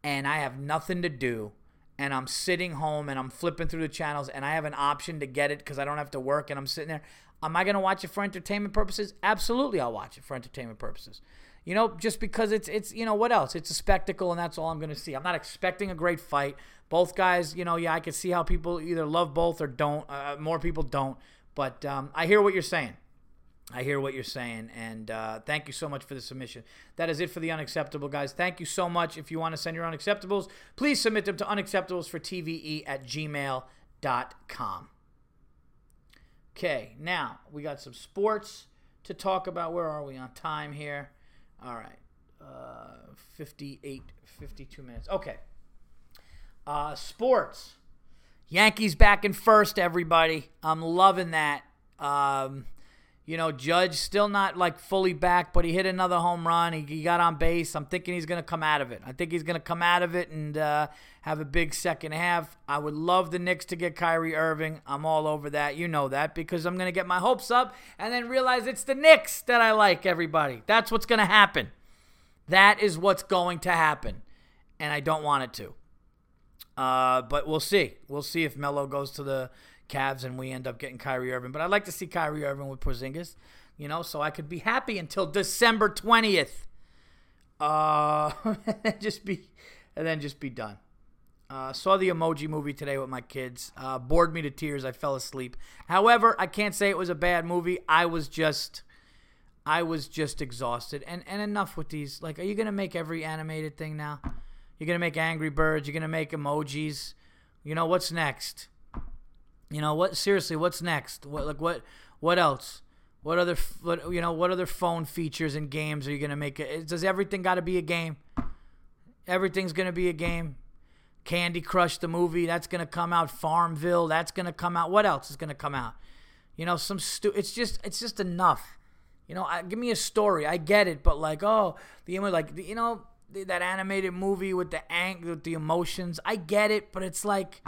and I have nothing to do and I'm sitting home and I'm flipping through the channels and I have an option to get it because I don't have to work and I'm sitting there, Am I going to watch it for entertainment purposes? Absolutely, I'll watch it for entertainment purposes. You know, just because it's it's you know what else? It's a spectacle, and that's all I'm going to see. I'm not expecting a great fight. Both guys, you know, yeah, I can see how people either love both or don't. Uh, more people don't, but um, I hear what you're saying. I hear what you're saying, and uh, thank you so much for the submission. That is it for the unacceptable, guys. Thank you so much. If you want to send your unacceptables, please submit them to unacceptables for TVE at gmail.com. Okay, now we got some sports to talk about. Where are we on time here? All right, uh, 58, 52 minutes. Okay. Uh, sports. Yankees back in first, everybody. I'm loving that. Um, you know, Judge still not like fully back, but he hit another home run. He, he got on base. I'm thinking he's going to come out of it. I think he's going to come out of it and uh, have a big second half. I would love the Knicks to get Kyrie Irving. I'm all over that. You know that because I'm going to get my hopes up and then realize it's the Knicks that I like, everybody. That's what's going to happen. That is what's going to happen. And I don't want it to. Uh, but we'll see. We'll see if Melo goes to the Cavs and we end up getting Kyrie Irving. But I'd like to see Kyrie Irving with Porzingis, you know, so I could be happy until December 20th. Uh, (laughs) just be, and then just be done. Uh, saw the Emoji movie today with my kids. Uh, bored me to tears. I fell asleep. However, I can't say it was a bad movie. I was just, I was just exhausted. And and enough with these. Like, are you gonna make every animated thing now? You're gonna make Angry Birds. You're gonna make emojis. You know what's next? You know what? Seriously, what's next? What like what? What else? What other what you know? What other phone features and games are you gonna make? It does everything got to be a game? Everything's gonna be a game. Candy Crush the movie that's gonna come out. Farmville that's gonna come out. What else is gonna come out? You know, some stu. It's just it's just enough. You know, I, give me a story. I get it, but like, oh, the like you know that animated movie with the ang with the emotions. I get it, but it's like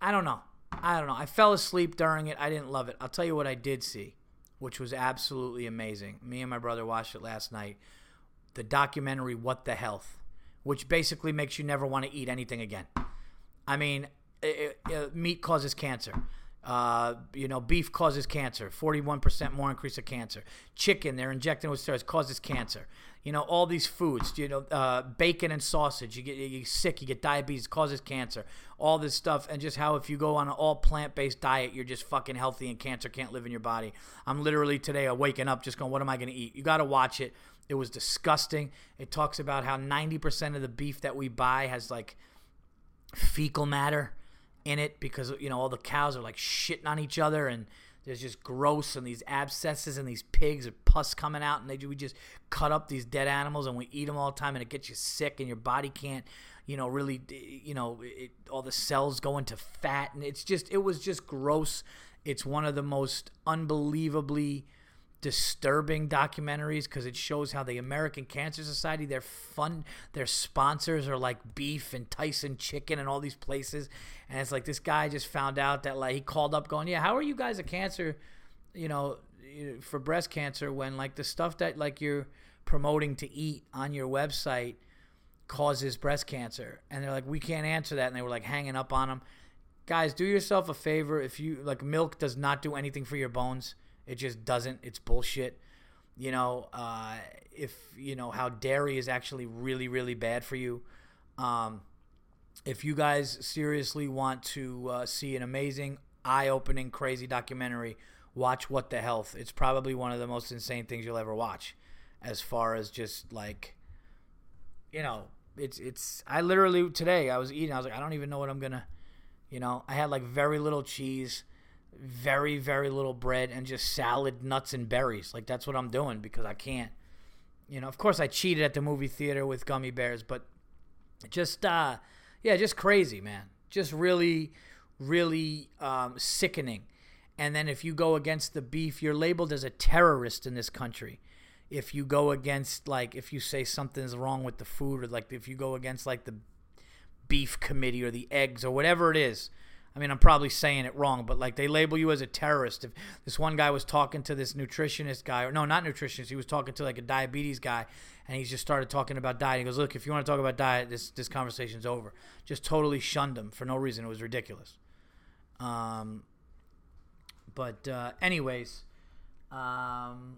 I don't know. I don't know. I fell asleep during it. I didn't love it. I'll tell you what I did see. which was absolutely amazing. Me and my brother watched it last night. The documentary "What the Health," which basically makes you never want to eat anything again. I mean, it, it, meat causes cancer. Uh, you know, beef causes cancer. Forty-one percent more increase of cancer. Chicken, they're injecting with steroids, causes cancer. You know, all these foods. You know, uh, bacon and sausage. You get you get sick. You get diabetes. Causes cancer. All this stuff, and just how if you go on an all plant-based diet, you're just fucking healthy, and cancer can't live in your body. I'm literally today waking up just going, what am I going to eat? You got to watch it. It was disgusting. It talks about how 90% of the beef that we buy has like fecal matter in it because you know all the cows are like shitting on each other and there's just gross and these abscesses and these pigs and pus coming out and they we just cut up these dead animals and we eat them all the time and it gets you sick and your body can't you know really you know it, all the cells go into fat and it's just it was just gross. It's one of the most unbelievably disturbing documentaries because it shows how the American Cancer Society their fun their sponsors are like beef and Tyson chicken and all these places. And it's like this guy just found out that like he called up going yeah how are you guys a cancer you know for breast cancer when like the stuff that like you're promoting to eat on your website causes breast cancer? And they're like we can't answer that. And they were like hanging up on him guys do yourself a favor. If you like milk does not do anything for your bones it just doesn't. It's bullshit. You know, uh, if you know how dairy is actually really, really bad for you. Um, if you guys seriously want to uh, see an amazing, eye-opening, crazy documentary, watch What the Health. It's probably one of the most insane things you'll ever watch, as far as just like, you know, it's it's. I literally today I was eating. I was like, I don't even know what I'm gonna, you know. I had like very little cheese very very little bread and just salad, nuts and berries. Like that's what I'm doing because I can't. You know, of course I cheated at the movie theater with gummy bears, but just uh yeah, just crazy, man. Just really really um, sickening. And then if you go against the beef, you're labeled as a terrorist in this country. If you go against like if you say something's wrong with the food or like if you go against like the beef committee or the eggs or whatever it is, I mean, I'm probably saying it wrong, but like they label you as a terrorist. If this one guy was talking to this nutritionist guy, or no, not nutritionist, he was talking to like a diabetes guy, and he just started talking about diet. He goes, "Look, if you want to talk about diet, this this conversation's over." Just totally shunned him for no reason. It was ridiculous. Um, but uh, anyways, um,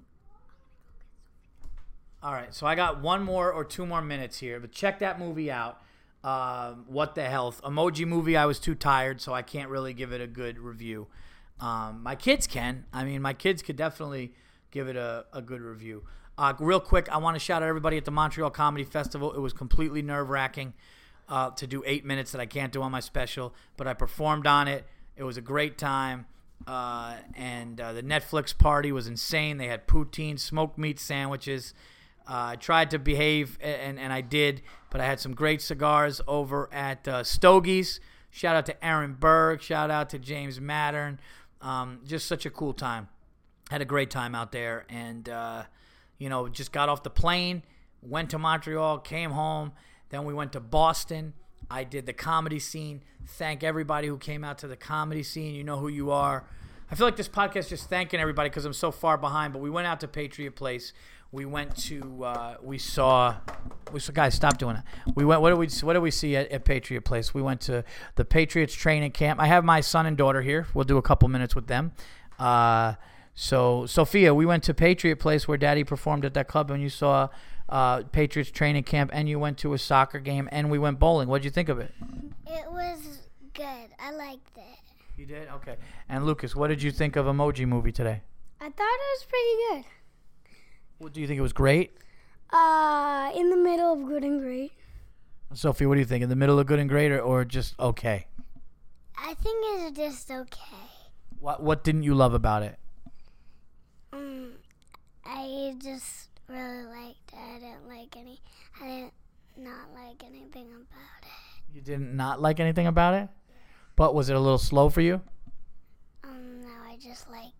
all right. So I got one more or two more minutes here, but check that movie out. Um, what the health emoji movie i was too tired so i can't really give it a good review. Um, my kids can. I mean my kids could definitely give it a, a good review. Uh, real quick i want to shout out everybody at the montreal comedy festival. It was completely nerve-wracking uh, to do eight minutes that i can't do on my special but i performed on it. It was a great time uh, and uh, the netflix party was insane. They had poutine smoked meat sandwiches. Uh, I tried to behave, and, and I did, but I had some great cigars over at uh, Stogie's. Shout out to Aaron Berg. Shout out to James Mattern. Um, just such a cool time. Had a great time out there, and uh, you know, just got off the plane, went to Montreal, came home. Then we went to Boston. I did the comedy scene. Thank everybody who came out to the comedy scene. You know who you are. I feel like this podcast is just thanking everybody because I'm so far behind. But we went out to Patriot Place we went to uh, we saw we saw guys stop doing it. We went. What do we What do we see at, at, Patriot Place? We went to the Patriots training camp. I have my son and daughter here. We'll do a couple minutes with them. Uh, so Sophia, we went to Patriot Place where Daddy performed at that club, and you saw uh, Patriots training camp, and you went to a soccer game, and we went bowling. What did you think of it? It was good. I liked it. You did okay. And Lucas, what did you think of Emoji Movie today? I thought it was pretty good. Well, do you think it was great? Uh, in the middle of good and great. Sophie, what do you think? In the middle of good and great, or, or just okay? I think it's just okay. What What didn't you love about it? Um, I just really liked it. I didn't like any. I didn't not like anything about it. You didn't not like anything about it, but was it a little slow for you? Um, no, I just liked it.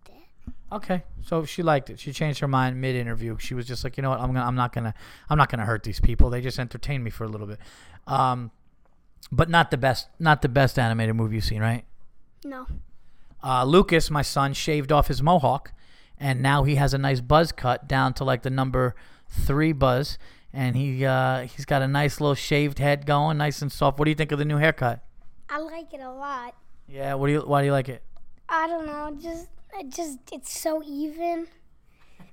Okay, so she liked it. She changed her mind mid interview. She was just like, you know what, I'm gonna, I'm not gonna, I'm not gonna hurt these people. They just entertained me for a little bit. Um, but not the best, not the best animated movie you've seen, right? No. Uh, Lucas, my son, shaved off his mohawk, and now he has a nice buzz cut down to like the number three buzz, and he uh, he's got a nice little shaved head going, nice and soft. What do you think of the new haircut? I like it a lot. Yeah, what do you why do you like it? I don't know, just it just it's so even.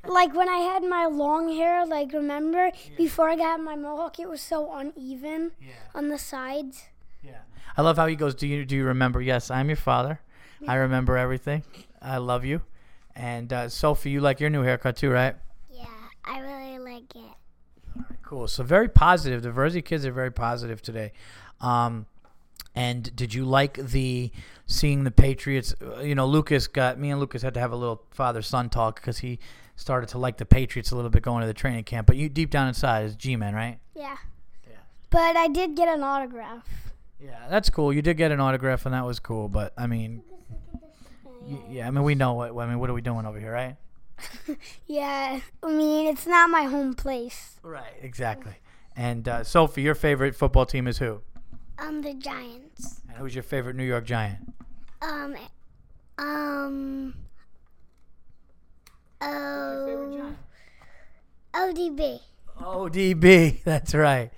Like when I had my long hair, like remember before I got my mohawk, it was so uneven Yeah. on the sides. Yeah. I love how he goes, Do you do you remember? Yes, I'm your father. I remember everything. I love you. And uh, Sophie, you like your new haircut too, right? Yeah, I really like it. Cool. So very positive. The Virzi kids are very positive today. Um, and did you like the seeing the Patriots? uh, You know, Lucas got me and Lucas had to have a little father son talk because he started to like the Patriots a little bit going to the training camp. But you deep down inside is G man, right? Yeah. Yeah. But I did get an autograph. Yeah, that's cool. You did get an autograph, and that was cool. But I mean, y- yeah, I mean, we know what. I mean, what are we doing over here, right? (laughs) Yeah, I mean it's not my home place. Right. Exactly. And uh, Sophie, your favorite football team is who? Um, the Giants. And who's your favorite New York Giant? Um, um, oh, ODB. ODB. (laughs) That's right.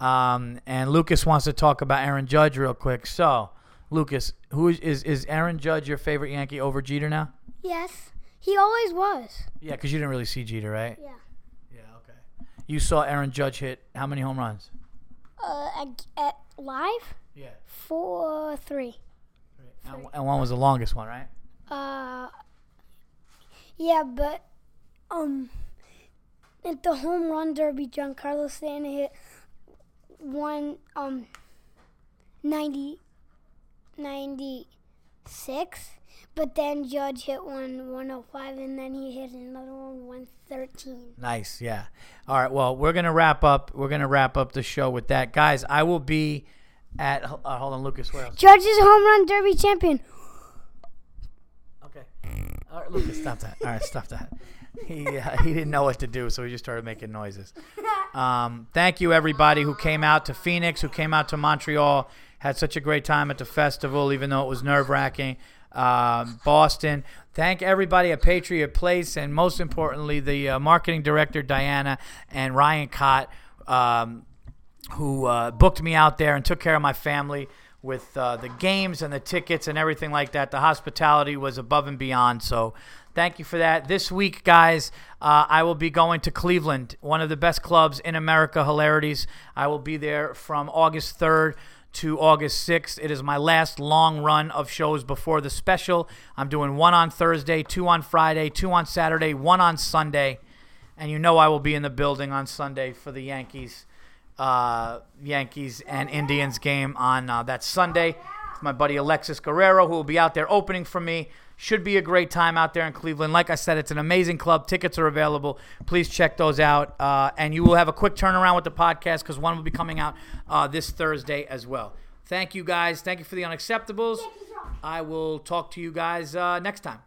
Um, and Lucas wants to talk about Aaron Judge real quick. So, Lucas, who is is, is Aaron Judge your favorite Yankee over Jeter now? Yes, he always was. Yeah, because you didn't really see Jeter, right? Yeah. Yeah. Okay. You saw Aaron Judge hit how many home runs? Uh, at, at live Yeah. four three. And, and one was the longest one, right? Uh, yeah, but um, at the home run derby, Giancarlo Stanton hit one um 90, 96, but then Judge hit one 105, and then he hit another one 113. Nice, yeah. All right, well, we're gonna wrap up. We're gonna wrap up the show with that, guys. I will be at. Uh, hold on, Lucas. Where else? Judge is home run derby champion. Okay. All right, Lucas, stop that. All right, stop that. He uh, he didn't know what to do, so he just started making noises. Um, thank you, everybody who came out to Phoenix, who came out to Montreal, had such a great time at the festival, even though it was nerve wracking. Um, Boston. Thank everybody at Patriot Place, and most importantly, the uh, marketing director Diana and Ryan Cott. Um, who uh, booked me out there and took care of my family with uh, the games and the tickets and everything like that. The hospitality was above and beyond. So thank you for that. This week, guys, uh, I will be going to Cleveland, one of the best clubs in America, Hilarities. I will be there from August 3rd to August 6th. It is my last long run of shows before the special. I'm doing one on Thursday, two on Friday, two on Saturday, one on Sunday. And you know I will be in the building on Sunday for the Yankees uh, Yankees and Indians game on uh, that Sunday. With my buddy Alexis Guerrero, who will be out there opening for me. Should be a great time out there in Cleveland. Like I said, it's an amazing club. Tickets are available. Please check those out. Uh, and you will have a quick turnaround with the podcast because one will be coming out uh, this Thursday as well. Thank you guys. Thank you for the unacceptables. I will talk to you guys uh, next time.